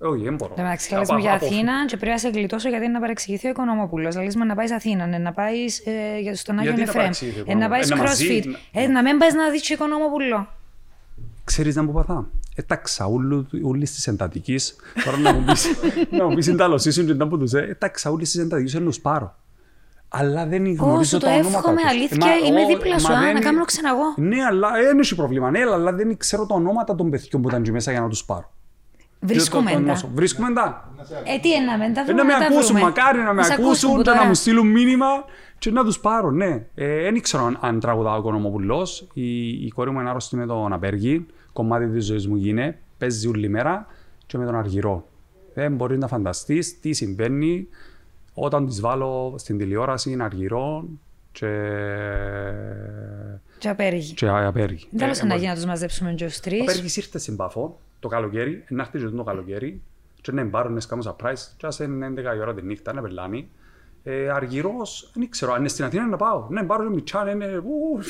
Όχι, δεν μπορώ. Εν τω μεταξύ, λες Από- μου για από- Αθήνα και πρέπει να σε γλιτώσω γιατί είναι να παρεξηγηθεί ο Οικονομόπουλος. Λες μου να πάεις Αθήνα, ναι, να πάεις ε, για- στον Άγιο Γιατί να Εφραίμ, παρεξηγηθεί ο ε, να πάεις Οικονομόπουλος; Ε, να CrossFit, μαζί, ε, να μην πας να δεις το Οικονομόπουλο. Ξέρεις να μου παθά. Έταξα όλες τις εντατικής. Τώρα να μου πεις, να μου πεις συντάλωσή σου και να μου τους ε, έταξα όλες τις εντατικές να τους πάρω. Αλλά δεν γνωρίζω σου το τα ονόματα εύχομαι, τους. αλήθεια, Ε, είμαι ο- δίπλα σου, μα α, δεν- να κάνω ξεναγώ. Ναι, αλλά ε, δεν έχει πρόβλημα. Ναι, αλλά δεν ξέρω τα ονόματα των παιδιών που ήταν εκεί μέσα για να τους πάρω. Βρίσκουμε Και το- το τα. νιώσω. Βρίσκουμε τα. Ε, τι εννοούμε, τα Ε, βρούμε, να με τα ακούσουν, βρούμε. μακάρι να με σε ακούσουν που και να τώρα- μου στείλουν μήνυμα και να τους πάρω, ναι. Ε, Δεν ήξερα αν- αν τραγουδάω ο Οικονομοπουλός. Η, η κόρη μου είναι άρρωστη με τον απέργη. Κομμάτι της ζωής μου γίνεται. Παίζει όλη μέρα και με τον αργυρό. Δεν μπορείς να φανταστείς τι συμβαίνει όταν τις βάλω στην τηλεόραση αργυρό και, Και απέργη. και απέργη. Δεν θέλω Ε, να ε, γίνει να τους μαζέψουμε και τους ο τρεις. Πέργης ήρθε στην Πάφο το καλοκαίρι, να έρθει και το καλοκαίρι και να πάρουν να σκάμουν surprise και ας είναι 11 η ώρα τη νύχτα, να πελάνει. Ε, αργυρός, δεν ξέρω, αν είναι στην Αθήνα να πάω. Ναι, πάρω και μητσάν, είναι... ου,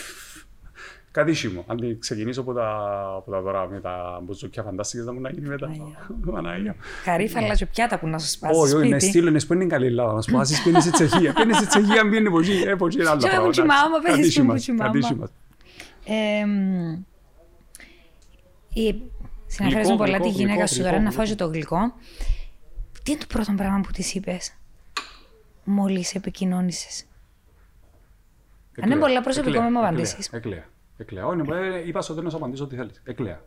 Κατήσιμο. Αν ξεκινήσω από τα, από τα τώρα με τα μπουζούκια φαντάστηκες να μου να γίνει μετά. Παναγία. Χαρίφαλα και πιάτα που να σου σπάσει Όχι, όχι, να σπίτι. στείλω, να σου πω είναι καλή Ελλάδα. Να σου πω, άσεις πήγαινε στη Τσεχία. Πήγαινε στη Τσεχία, πήγαινε από εκεί. Ε, από εκεί είναι άλλα Και με πράγματα. μουτσιμάμα, πες, Κατήσι με μας, μουτσιμάμα. Κατήσι μας. Ε, μ, η- Συναφέρεσαι Γλυκό, πολλά τη γλυκό, γυναίκα γλυκό, σου γλυκό, τώρα να γλυκό. φάω και το γλυκό. Τι είναι το πρώτο πράγμα που της είπες μόλις επικοινώνησες; Αν είναι πολλά προσωπικό, Εκλαία, μην μου εκλαία, απαντήσεις. Εκλαία. Εκλαία. Όχι, ε, είπα στο τέλος να απαντήσω ό,τι θέλεις. Εκλαία.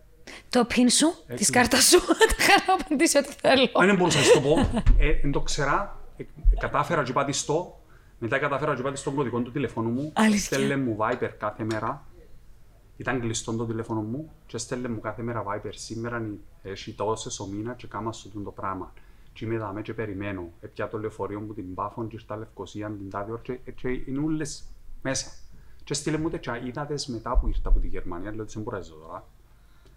Το πιν σου, της Έκλεισε. κάρτας σου, τα κάνω να απαντήσω ό,τι θέλω. Αν δεν μπορούσα να σου το πω, ε, δεν το ξέρα, ε, κατάφερα και πατιστώ, μετά κατάφερα και πατιστώ τον κωδικό του τηλεφώνου μου, Αλήθεια. στέλνε μου Viper κάθε μέρα, ήταν κλειστό το τηλέφωνο μου και στέλνε μου κάθε μέρα Viper. Σήμερα έχει τόσες ο μήνα και κάμα σου το πράγμα. Και είμαι δαμέ και περιμένω. Έπια το λεωφορείο μου την Πάφον και ήρθα Λευκοσία την τάδε ώρα και, και είναι όλες μέσα. Και στείλε μου και είδατες μετά που ήρθα από τη Γερμανία, λέω ότι δεν μπορώ να ζω τώρα.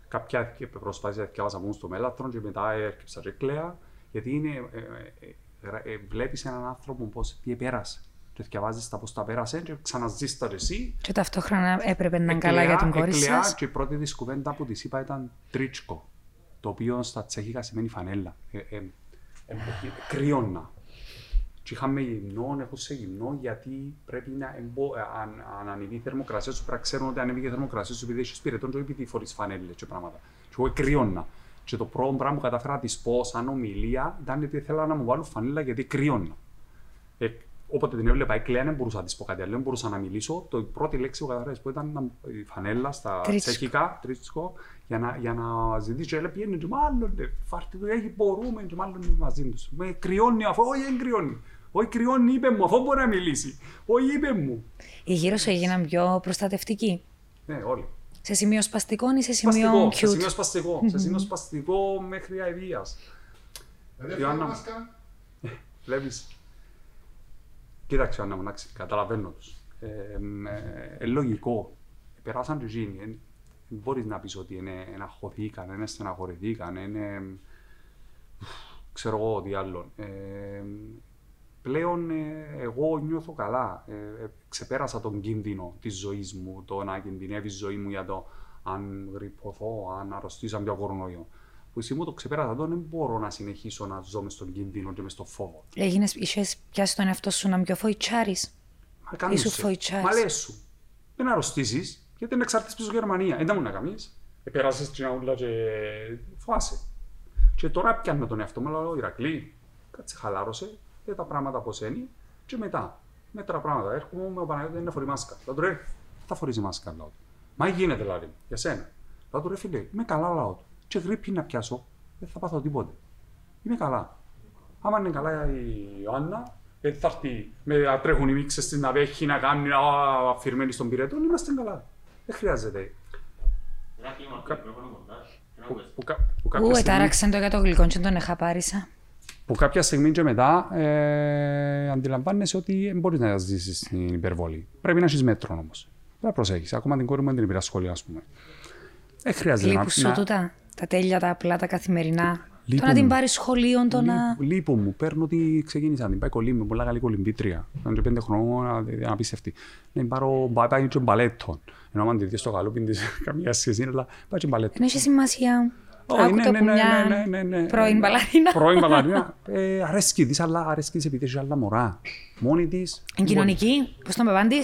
Κάποια προσπάθεια διάβασα μόνο στο Μέλαθρον και μετά έρχεψα και κλαία, γιατί είναι, ε, ε, ε, ε, βλέπεις έναν άνθρωπο πώς τι επέρασε. Και διαβάζεις τα πώς τα πέρασε και ξαναζείς τα και εσύ Και ταυτόχρονα έπρεπε να είναι καλά για την κόρη εκλεά σας. και η πρώτη της κουβέντα που της είπα ήταν τρίτσκο, το οποίο στα τσέχικα σημαίνει φανέλα. Ε, ε, ε, ε, κρύωνα. Και είχαμε γυμνό, έχω σε γυμνό, γιατί πρέπει να εμπο, ε, αν, αν ανεβεί η θερμοκρασία σου, πρέπει να ξέρουν ότι ανεβεί η θερμοκρασία σου επειδή έχεις πυρετών και όχι επειδή φορείς φανέλες και πράγματα. Και εγώ κρύωνα. Και το πρώτο πράγμα που κατάφερα να της πω σαν ομιλία ήταν ότι ήθελα να μου βάλουν φανέλα γιατί κρύωνα. Ε, όποτε την έβλεπα έκλαια, δεν μπορούσα να της πω κάτι άλλο, δεν μπορούσα να μιλήσω. Το η πρώτη λέξη που καταφέραμε που ήταν να- η φανέλα στα Τρίτσκο. τσέχικα, τρίτσκο, για να, για να ζητήσω. Και έλεγε πήγαινε και μάλλον, ε, φάρτε το, έχει μπορούμε και μάλλον είναι μαζί του. Με κρυώνει αφού, όχι δεν κρυώνει. Όχι κρυώνει, είπε μου, αφού μπορεί να μιλήσει. Όχι είπε μου. Οι γύρω σου έγιναν πιο προστατευτικοί. Ναι, όλοι. Σε σημείο σπαστικών ή σε σημείο Σπαστικό, σε cute; σημείο σπαστικό, σε σημείο σπαστικό μέχρι αηδίας. Δεν Ιωάννα φέρνει μου. μάσκα. Βλέπεις. Κοίταξε, Άννα μου, να ξέρεις, καταλαβαίνω τους. Ε, μ, ε, ε, λογικό. Περάσαν και εκείνοι. Ε, Δεν μπορείς να πεις ότι είναι εναχωθήκαν, είναι στεναχωρηθήκαν, είναι... ξέρω εγώ τι άλλο. Ε, πλέον ε, εγώ νιώθω καλά. Ε, ε, ξεπέρασα τον κίνδυνο της ζωής μου, το να κινδυνεύει η ζωή μου για το αν γρυπωθώ, αν αρρωστήσω από κορονοϊό. Που εσύ μου το ξεπέρασα, το δεν μπορώ να συνεχίσω να ζω μες στον κίνδυνο και μες στον φόβο. Έγινες, είχες πιάσει τον εαυτό σου να είναι πιο φοητσάρης. Μα κάνεις Ήσου σε. φοητσάς. Μα λες σου. Δεν αρρωστήσεις, γιατί είναι εξαρτήσεις πίσω Γερμανία. Δεν τα μου να κάνεις. Επέρασες την αούλα και φάσε. Και τώρα πιάνω τον εαυτό μου, λέω Ηρακλή, κάτσε χαλάρωσε, δε τα πράγματα πώς είναι και μετά. Μέτρα πράγματα. Έρχομαι με ο Παναγιώτης να φορεί μάσκα. Λέω του ρε, θα φορήσει μάσκα, λέω του. Μα γίνεται δηλαδή, για σένα. Λέω του ρε φίλε, είμαι καλά, λέω του. Και γρήπη να πιάσω, δεν θα πάθω τίποτε. Είμαι καλά. Άμα είναι καλά η Ιωάννα, δεν θα έρθει με να τρέχουν οι μίξες της να βέχει, να κάνει να αφηρμένη στον πυρετό, είμαστε καλά. Δεν χρειάζεται. Ένα κλίμα το μικρόφωνο κοντάς. Δεν Που, ακούες. που, κα- που κάποια Ού, στιγμή, ετάραξαν το για το γλυκό και τον εχαπάρισα. που κάποια στιγμή και μετά ε, αντιλαμβάνεσαι ότι δεν μπορείς να ζήσεις στην υπερβολή. Πρέπει να έχεις μέτρο όμως. Πρέπει να προσέχεις. Ακόμα την κόρη μου δεν την πήρα σχολείο, ας πούμε. Δεν χρειάζεται Λείπουν σου τούτα, τα τέλεια, τα απλά, τα καθημερινά. Το Λείπουν. να την πάρεις σχολείο, το να. Λείπ- Λείπω μου, παίρνω ότι ξεκίνησα. Την πάει κολλήμη, πολλά καλή κολυμπήτρια. Ήταν και πέντε χρονών, δηλαδή, απίστευτη. Να την πάρω, πάει πάει και μπαλέτο. Ενώ αν τη δεις στο καλούπιν της, καμία σχέση, είναι, αλλά πάει και μπαλέτο. Δεν έχει σημασία. Όχι, Άκου ναι, το ναι, που ναι, μια ναι, ναι, ναι. πρώην μπαλαρίνα. Πρώην μπαλαρίνα. Ε, αρέσκει της, αλλά αρέσκει της επειδή έχει άλλα μωρά. Μόνη της. Εν κοινωνική, πώς τον πεπάντη.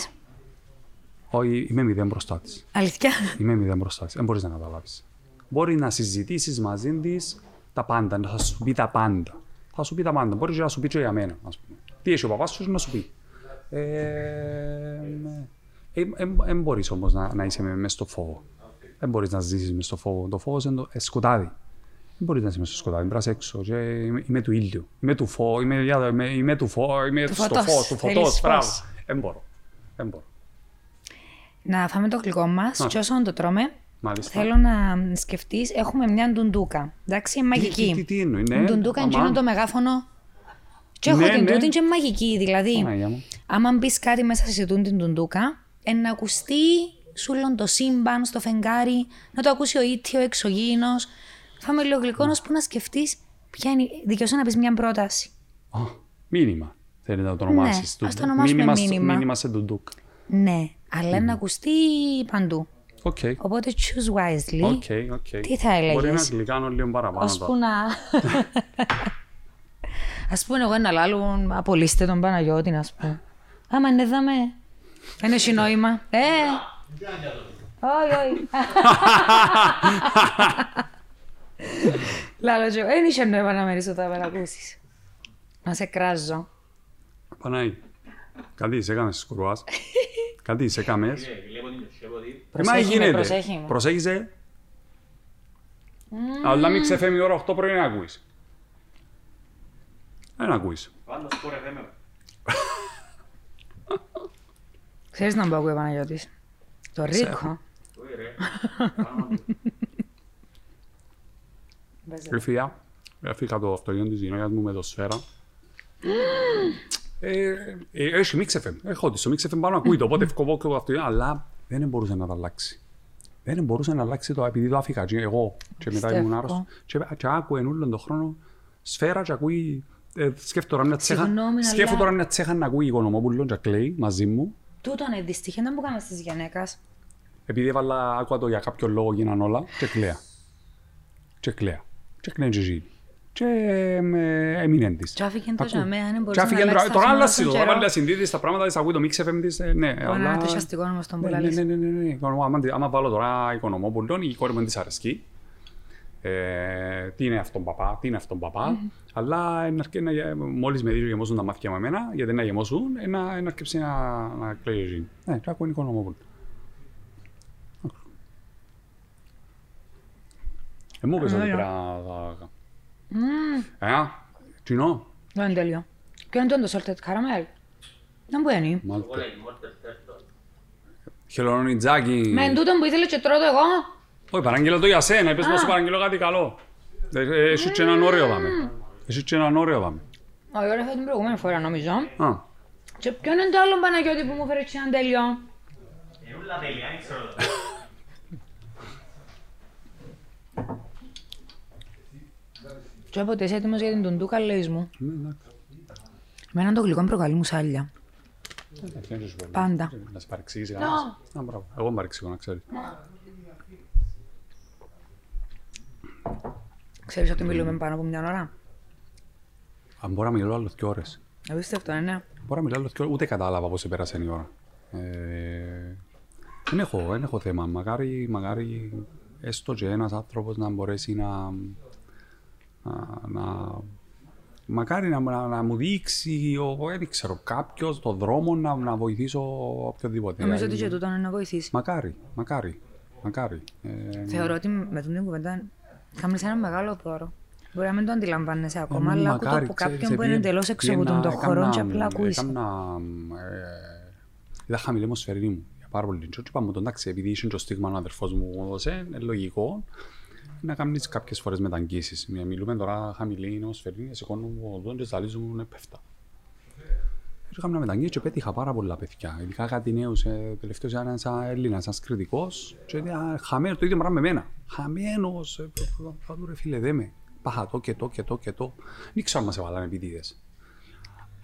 Όχι, είμαι μηδέν μπροστά της. Αλήθεια; Είμαι μηδέν μπροστά της. Δεν μπορείς να καταλάβεις. Μπορεί να συζητήσεις μαζί της τα πάντα, να θα σου πει τα πάντα. Θα σου πει τα πάντα. Μπορεί και να σου πει και για μένα, ας πούμε. Τι έχει ο παπάς σου να σου πει. Ε, Δεν μπορείς όμως να, να είσαι μέσα στο φόβο. Δεν μπορείς να ζήσεις μέσα στο φόβο. Το φόβος είναι το ε, σκοτάδι. Δεν μπορείς να είσαι μέσα στο σκοτάδι. Πρέπει να είσαι έξω. Και είμαι, είμαι του ήλιου. Είμαι του φω, είμαι, για- είμαι, είμαι του φω, είμαι Του στο φωτός. φως, του Θέλεις φωτός. φως. Μπράβο. Δεν μπορώ. Δεν μπορώ. Να φάμε το γλυκό μας και όσο το τρώμε, Μάλιστα. θέλω να σκεφτείς. Έχουμε μια ντουντούκα. Εντάξει, είναι μαγική. τι- τι- τι εννοεί, ναι, Η ντουντούκα είναι αμάν. εκείνο το μεγάφωνο. Και έχω Ναι, την ναι. τούτη και είναι μαγική. Δηλαδή, Παναγία μου. άμα μπεις κάτι μέσα σε τούτη την ντουντούκα, εν να ακουστεί σούλον το σύμπαν στο φεγγάρι, να το ακούσει ο ήτιο, ο εξωγήινος. Φάμε λίγο γλυκό, ώσπου να σκεφτείς ποια είναι. η- Δικαιώσαι να πεις μια πρόταση. Α, Μήνυμα. Θέλετε να το ονομάσεις. Ναι, ας το Ντουντούκ. ονομάσουμε Μήνυμα στο- μήνυμα. Μήνυμα σε ντουντούκ. Ναι, αλλά να ακουστεί παντού. Οκ. Οπότε choose wisely. Οκ, οκ. Τι θα Μπορεί να έλεγες; γλυκάνω λίγο παραπάνω. Ας τώρα. που να... Ας πούμε εγώ ένα λάλο, απολύστε τον Παναγιώτη, ας πούμε. Άμα είναι δάμε, δεν έχει νόημα. Ε, όχι, όχι. Λάλο και εγώ, δεν είχε νόημα να μένεις όταν με ακούσεις. Να σε κράζω. Παναγί. Κάτι σε έκαμες σκουρουάς. Κάτι σε έκαμες. Φίλε, Βλέπω την μεσιά από ότι Ε, μα Προσέχει με, γίνεται. προσέχεις με. Προσέχιζε. Αλλά μην ξεφεύγει η ώρα 8 πρωί να ακούεις. Δεν ακούεις. Πάντα σκορ FM. Ξέρεις να μπω ο Παναγιώτης; Το Ρίκο. Όχι ρε. Πράγματι. Έφυγα, έφυγα το αυτοκίνητο της γυναίκας μου με το σφαίρα. Ε, ε, Έχει μίξεφεμ, έχω τη, το μίξεφεμ πάνω ακούει το, οπότε ευκοβώ και το αυτοκίνητο, αλλά δεν μπορούσε να το αλλάξει. Δεν μπορούσε να αλλάξει το, επειδή το άφηκα και εγώ και μετά ήμουν Πιστεύω. άρρωστος. Και, και άκουε όλον τον χρόνο σφαίρα και ακούει, ε, σκέφτομαι τώρα μια τσέχα, Συγγνώμη, σκέφτομαι αλλά- τώρα μια τσέχα να ακούει Οικονομόπουλο και κλαίει μαζί μου, Τούτο είναι δυστυχία, δεν μου κάνεις της γυναίκας. επειδή έβαλα, άκουα το για κάποιο λόγο γίναν όλα και κλαία. Και κλαία. Και κλαία και εκείνη. Και με έμεινε της. Και άφηκε το Ακού. για μένα, δεν Και μπορούσε να άφηκε αλλάξεις τώρα- τα Τώρα φωνά άλλασε στον το, καιρό. τώρα βάλει συνδίδη τα πράγματα της, ακούει το μίξε FM της, ε, ναι, Μπορεί να αλλά... είναι το σιαστικό όμως τον που Ναι, ναι, λαλείς. ναι, ναι, ναι, ναι. Οικονομώ, άμα, άμα βάλω τώρα οικονομόπουλον, η κόρη μου δεν της αρέσκει. Ε, τι είναι αυτόν παπά, τι είναι αυτόν παπά. Αλλά είναι αρκε- να γε- μόλις με δει και γεμώσουν τα μάτια με εμένα, γιατί να γεμώσουν, ε, να, να αρκεψεί να, να κλαίει εκείνη. Ναι, και ακούει οικονομόπουλο. Ε, μου πες ότι Ωραία. πρέπει να... Ε, κοινό, Δεν είναι τέλειο. Ποιο είναι το salted caramel. Δεν μπορεί να είναι. μάλιστα. Εγώ λέει, μόρτερ τέρτο. Χελονιτζάκι. Με τούτο που ήθελε και τρώω το εγώ. Όχι, παραγγείλω το για σένα, είπες να σου παραγγείλω κάτι καλό. Ε, ε, Έχει και έναν όριο δάμε. Έχει και έναν όριο δάμε. Όχι, ωραία, την προηγούμενη φορά νομίζω. Α, Και ποιο είναι το άλλο Παναγιώτη που μου φέρει έτσι ένα τέλειο; Είναι όλα τέλεια, δεν ξέρω. Και όποτε είσαι έτοιμος για την τουντούκα, λέει μου. ναι, εντάξει. Εμένα το γλυκό προκαλεί μου σάλια. Εντάξει, δεν σου πω. Πάντα. Να σε παρεξηγήσει κανένας. Α, μπράβο. Εγώ με παρεξηγώ, να ξέρεις. Ξέρεις ότι μιλούμε πάνω από μια ώρα; Αν μπορώ να μιλώ άλλο δύο ώρες. Απίστευτο, ε, ναι. Μπορώ να μιλώ άλλο δύο ώρες. Ούτε κατάλαβα πώς πέρασε η ώρα. Ε, Δεν έχω, δεν έχω θέμα. Μακάρι, μακάρι έστω και ένας άνθρωπος να μπορέσει να... να, να μακάρι να, να, να μου δείξει, ο, δεν ξέρω, κάποιος το δρόμο να, να βοηθήσω οποιοδήποτε. Νομίζω ότι Ε, και τούτο είναι να βοηθήσει. Μακάρι, μακάρι, μακάρι. Ε, Θεωρώ ότι με την κουβέντα κάνεις ένα μεγάλο δώρο. Μπορεί να μην το αντιλαμβάνεσαι ακόμα, Ε, αλλά ακούω το μακάρι, από ξέρεις, κάποιον που είναι επειδή εντελώς έξω από τον έκανα- το χώρο και έκανα- απλά ακούεις. έκανα, ε, Είδα χαμηλή αιμοσφαιρίνη μου για πάρα πολύ. Και είπα μου, εντάξει, επειδή είσαι το στίγμα ο αδερφός μου μου έδωσε, είναι λογικό να κάνεις κάποιες φορές μεταγγίσεις. Μια- Μιλούμε τώρα χαμηλή αιμοσφαιρίνη, σηκώνω μου οδόν και ζαλίζουν μου πέφτα. Και έκανα μεταγγίσεις και πέτυχα πάρα πολλά παιδιά. Ειδικά κάτι νέους, ε, τελευταίος ήταν ένας Έλληνας, ένας κριτικός και ήταν «Α, χαμένος το ίδιο πράγμα με μένα. Χαμένος, ε, θα του ρε φίλε δε με. Πάχα το και το και το και το. Δεν ξέρω αν μας έβαλαν επίτηδες.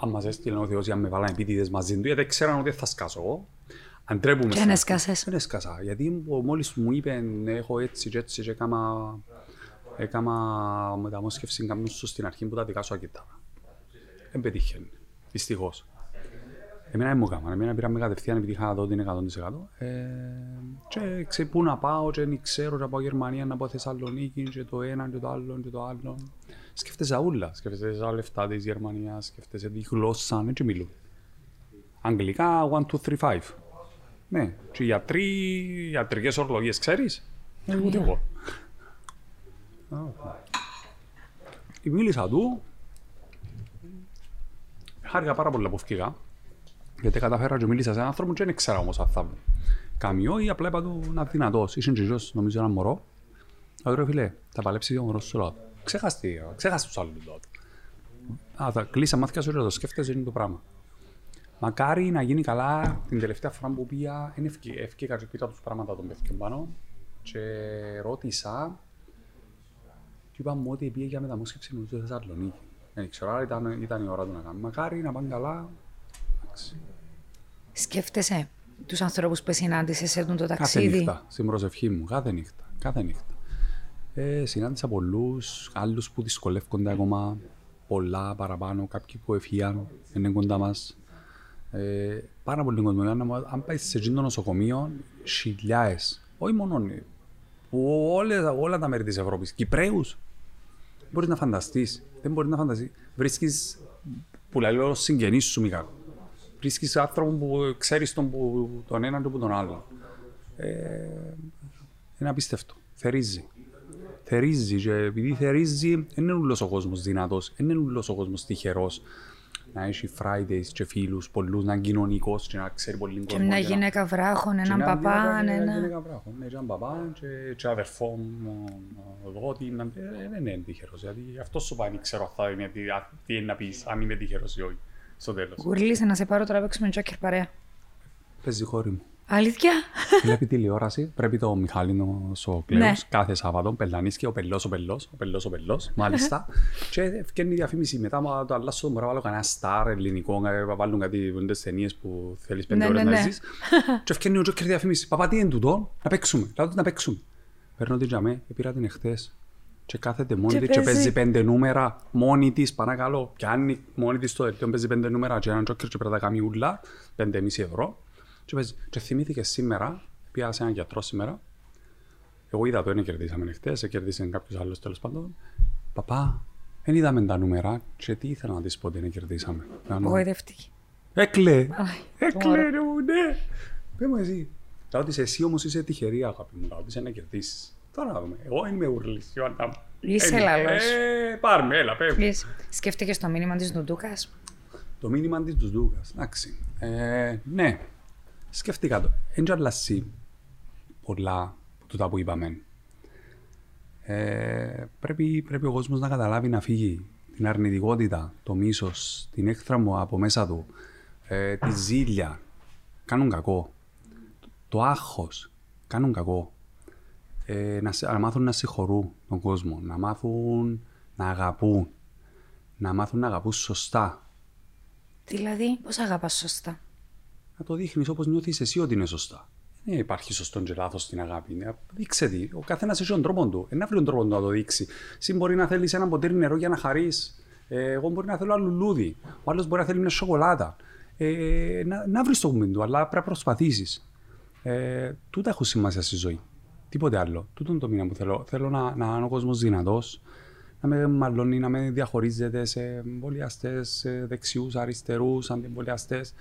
Αν μας έστειλε ο Θεός ή αν με βάλαν επίτηδες μαζί του, γιατί ξέραν ότι θα σκάσω εγώ. Αν τρέπουμε Και στα- αν έσκασες. Δεν έσκασα, γιατί μου- μόλις μου είπε έχω έτσι και έτσι και έκανα, έκανα μεταμόσχευση κάποιου σου στην αρχή που τα δικά σου ακοιτάρα. Δεν πετύχαινε, δυστυχώς. Εμένα δεν μου έκαναν, εμένα πήραμε κατευθείαν επειδή είχα δω την 100%. Ε, και ξέρω πού να πάω και δεν ξέρω να πάω Γερμανία, να πάω Θεσσαλονίκη και το ένα και το άλλο και το άλλο. Σκέφτεσαι ούλα, σκέφτεσαι τα λεφτά της Γερμανίας, σκέφτεσαι τη γλώσσα, δεν και μιλούν. Αγγλικά, 1, 2, 3, 5. Ναι, και γιατροί, ιατρικές ορολογίες, ξέρεις; Ε, ούτε εγώ. Α, ε, Μίλησα του. Χάρηκα πάρα πολύ που φύγα. Γιατί καταφέρα και μίλησα σε έναν άνθρωπο και δεν ήξερα όμως αν θα καμιώ ή απλά είπα του να είναι δυνατός. Είσαι γιος, νομίζω ένα μωρό. Ο ρε φίλε, θα παλέψει και ο μωρός σου λέω. Ξέχαστη, ξέχαστη τους άλλους τότε. Α, θα κλείσα μάτια σου και το σκέφτεσαι είναι το πράγμα. Μακάρι να γίνει καλά την τελευταία φορά που πήγα, είναι ευκήκα και πήρα τους πράγματα των παιδιών πάνω και ρώτησα και είπα μου ότι πήγε για μεταμόσχευση μου στη Θεσσαλονίκη. Δεν ξέρω, άρα ήταν, ήταν η ώρα του να κάνει. Μακάρι να πάνε καλά. Εντάξει. Σκέφτεσαι τους ανθρώπους που συνάντησες σε αυτό το Κάθε ταξίδι; νύχτα, στην προσευχή μου, κάθε νύχτα. Κάθε νύχτα. Ε, συνάντησα πολλούς, άλλους που δυσκολεύονται ακόμα, πολλά παραπάνω, κάποιοι που ευφύγαν, είναι κοντά μας. Ε, πάρα πολύ κόσμο. Αν, αν πάει σε εκείνο το νοσοκομείο, χιλιάδε, όχι μόνο ε, που όλες, όλα τα μέρη της Ευρώπης, Κυπραίου, μπορείς να φανταστείς. Δεν μπορείς να φανταστείς. Βρίσκεις που λέει ο συγγενής σου, Μιχάλη. Βρίσκεις άνθρωπο που ξέρεις τον, που- τον έναν και που τον άλλον. Ε, είναι απίστευτο. Θερίζει. Θερίζει και επειδή θερίζει, δεν είναι όλος ο κόσμος δυνατός, δεν είναι όλος ο κόσμος τυχερός να έχει Fridays και φίλους πολλούς, να είναι κοινωνικός και να ξέρει πολύ Και κόσμο. μια και να- γυναίκα βράχων, και έναν να- παπά, και να- ένα. γυναίκα βράχο. Ναι, και έναν παπά και, και αδερφό μου, ο δότη, να- ε, δεν είναι τυχερός. Γιατί αυτός σου πάει, δεν ξέρω αν θα είναι, τι, α- τι είναι να πεις, αν είμαι τυχερός ή όχι, στο τέλος. Γουρλίσε να σε πάρω τώρα να παίξουμε τζόκερ παρέα. Παίζει κόρη μου. Αλήθεια; Βλέπει τηλεόραση, πρέπει το Μιχάλινο ο Κλέος, Ναι. κάθε Σάββατο, πελανίσκει ο πελός, ο πελός, ο πελός, ο πελός, μάλιστα. και ευκαιρνεί η διαφήμιση μετά, μα το αλλάσω, μπορώ να βάλω κανένα στάρ ελληνικό, να βάλουν κάτι τις ταινίες που θέλεις πέντε Ναι, ώρες ναι, να ναι. ζεις. και ευκαιρνεί ο Τζόκερ διαφήμιση. Παπά, τι είναι τούτο, να παίξουμε, λάδω να παίξουμε. Παίρνω την τζαμέ, πήρα την εχθές. Και κάθεται μόνη Και της και παίζει. παίζει πέντε νούμερα μόνη της, παρακαλώ. Πιάνει μόνη της το δελτίο, παίζει πέντε νούμερα και έναν τζόκερ και πρέπει να τα κάνει ούλα, πέντε μισή ευρώ. Και, παίζει. και θυμήθηκε σήμερα, πήγα σε έναν γιατρό σήμερα, εγώ είδα το, δεν κερδίσαμε χτες, κέρδισε κάποιος άλλος τέλος πάντων. Παπά, δεν είδαμε τα νούμερα και τι ήθελα να της πω ότι δεν κερδίσαμε. Να νου- Απογοητευτική. Έκλε, Αχ, έκλε τώρα. ρε μου, ναι. Πες μου εσύ. Λέω της εσύ όμως είσαι τυχερή αγάπη μου, λέω της να κερδίσεις. Τώρα να δούμε. Εγώ είμαι ουρλής, Ιωάννα μου. Είσαι Ε, λαλός. Ε, πάρουμε, έλα, πες μου. Λες, Σκέφτηκες το μήνυμα της Νουντούκας. Το μήνυμα της του Δούκας, εντάξει. Ε, ναι, σκέφτηκα το. Δεν αλλάσει πολλά από τούτα που είπαμε. Ε, πρέπει, πρέπει ο κόσμος να καταλάβει να φύγει την αρνητικότητα, το μίσος, την έχθρα μου από μέσα του, ε, τη ζήλια, κάνουν κακό. Το άγχος, κάνουν κακό. Ε, να, σε- να μάθουν να συγχωρούν τον κόσμο, να μάθουν να αγαπούν, να μάθουν να αγαπούν σωστά, Δηλαδή, πώς αγαπάς σωστά; Να το δείχνεις όπως νιώθεις εσύ ότι είναι σωστά. Δεν υπάρχει σωστό και λάθο στην αγάπη. Ναι, Δείξε τι. Ο καθένας έχει τον τρόπο του. Ε, να βρει τον τρόπο του να το δείξει. Εσύ μπορεί να θέλεις ένα ποτήρι νερό για να χαρείς. Ε, εγώ μπορεί να θέλω ένα λουλούδι. Ο άλλος μπορεί να θέλει μια σοκολάτα. Ε, να να βρεις το κουμπί του, αλλά πρέπει να προσπαθήσεις. Ε, τούτα έχουν σημασία στη ζωή. Τίποτε άλλο. Τούτο είναι το μήνα που θέλω. Θέλω να, να είναι ο κόσμος δυνατός, να με μαλώνει, να με διαχωρίζεται σε εμβολιαστές, δεξιούς, αριστερούς, αντιεμβολιαστές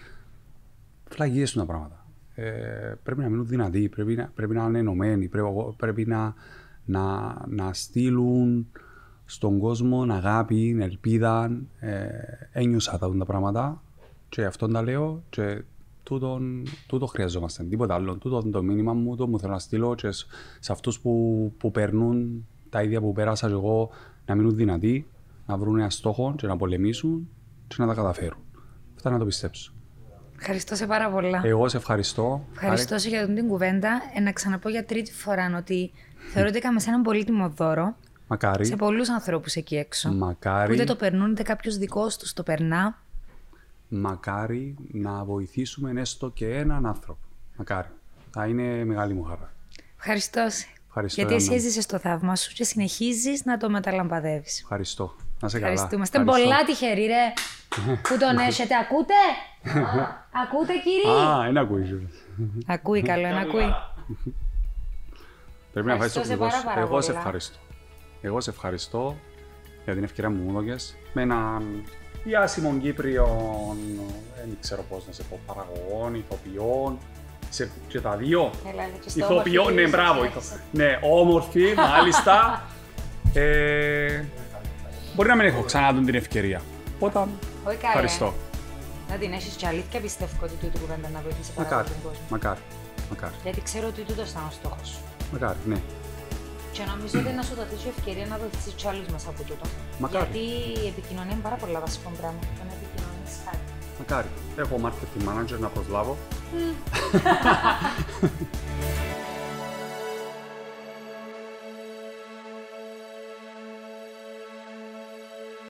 φλαγίες του τα πράγματα. Ε, πρέπει να μείνουν δυνατοί, πρέπει να, πρέπει να είναι ενωμένοι, πρέπει, πρέπει να, να, να στείλουν στον κόσμο αγάπη, ελπίδα. Ε, ένιωσα τα, τα πράγματα και αυτόν τα λέω και τούτον, τούτο χρειαζόμαστε, τίποτα άλλο. Τούτο είναι το μήνυμα μου, το μου θέλω να στείλω και σε σε αυτούς που, που περνούν τα ίδια που πέρασα και εγώ να μείνουν δυνατοί, να βρουν ένα στόχο και να πολεμήσουν και να τα καταφέρουν. Αυτά να το πιστέψω. Ευχαριστώ σε πάρα πολλά. Εγώ σε ευχαριστώ. Ευχαριστώ σε για αυτή την κουβέντα. Ε, να ξαναπώ για τρίτη φορά ότι θεωρώ ότι έκαμε σε έναν πολύτιμο δώρο Μακάρι. σε πολλούς ανθρώπους εκεί έξω. Που Μακάρι, είτε το περνούν, είτε κάποιος δικός τους το περνά. μακάρι να βοηθήσουμε έστω και έναν άνθρωπο. Μακάρι. Θα είναι μεγάλη μου χαρά. Ευχαριστώ. σε. Ευχαριστώ, Γιατί εσύ Άννα. έζησες το θαύμα σου και συνεχίζεις να το μεταλαμπαδεύεις. Ευχαριστώ. Να σε καλά. Ευχαριστούμε. Είστε Ευχαριστώ. πολλά τυχεροί, ρε. που τον έχετε. Ακούτε; Ακούτε, κύριοι; Α, ένα ακούεις. Ακούει καλό, ένα ακούει. Πρέπει να φάει το Ευχαριστώ σε πληγό πάρα σου. πάρα Εγώ σε πολλά. ευχαριστώ. Εγώ σε ευχαριστώ για την ευκαιρία που μου έδωκες. Με έναν διάσημο Κύπριο, δεν ξέρω πώς να σε πω, παραγωγών, ηθοποιών, σε, και τα δύο. Έλα, έλα, και στο Ηθοποιό, όμορφη ναι, που μπράβο. είσαι. ηθο- Ναι, όμορφη, μάλιστα. ε, μπορεί να μην έχω ξανά τον την ευκαιρία. Οπότε, Όχι καλά. ευχαριστώ. Να την έχεις και αλήθεια πιστεύω ότι τούτη κουβέντα να βοηθήσει πάρα Μακάρι, πολύ τον κόσμο. μακάρι, μακάρι, Γιατί ξέρω ότι τούτος ήταν ο στόχος σου. μακάρι, ναι. Και νομίζω ότι να σου δοθεί η ευκαιρία να βοηθήσεις κι άλλους μέσα από τούτο. Μακάρι. Γιατί η επικοινωνία είναι πάρα πολύ βασικό πράγμα. Το να επικοινωνεί κάτι. Μακάρι. Έχω marketing manager να προσλάβω.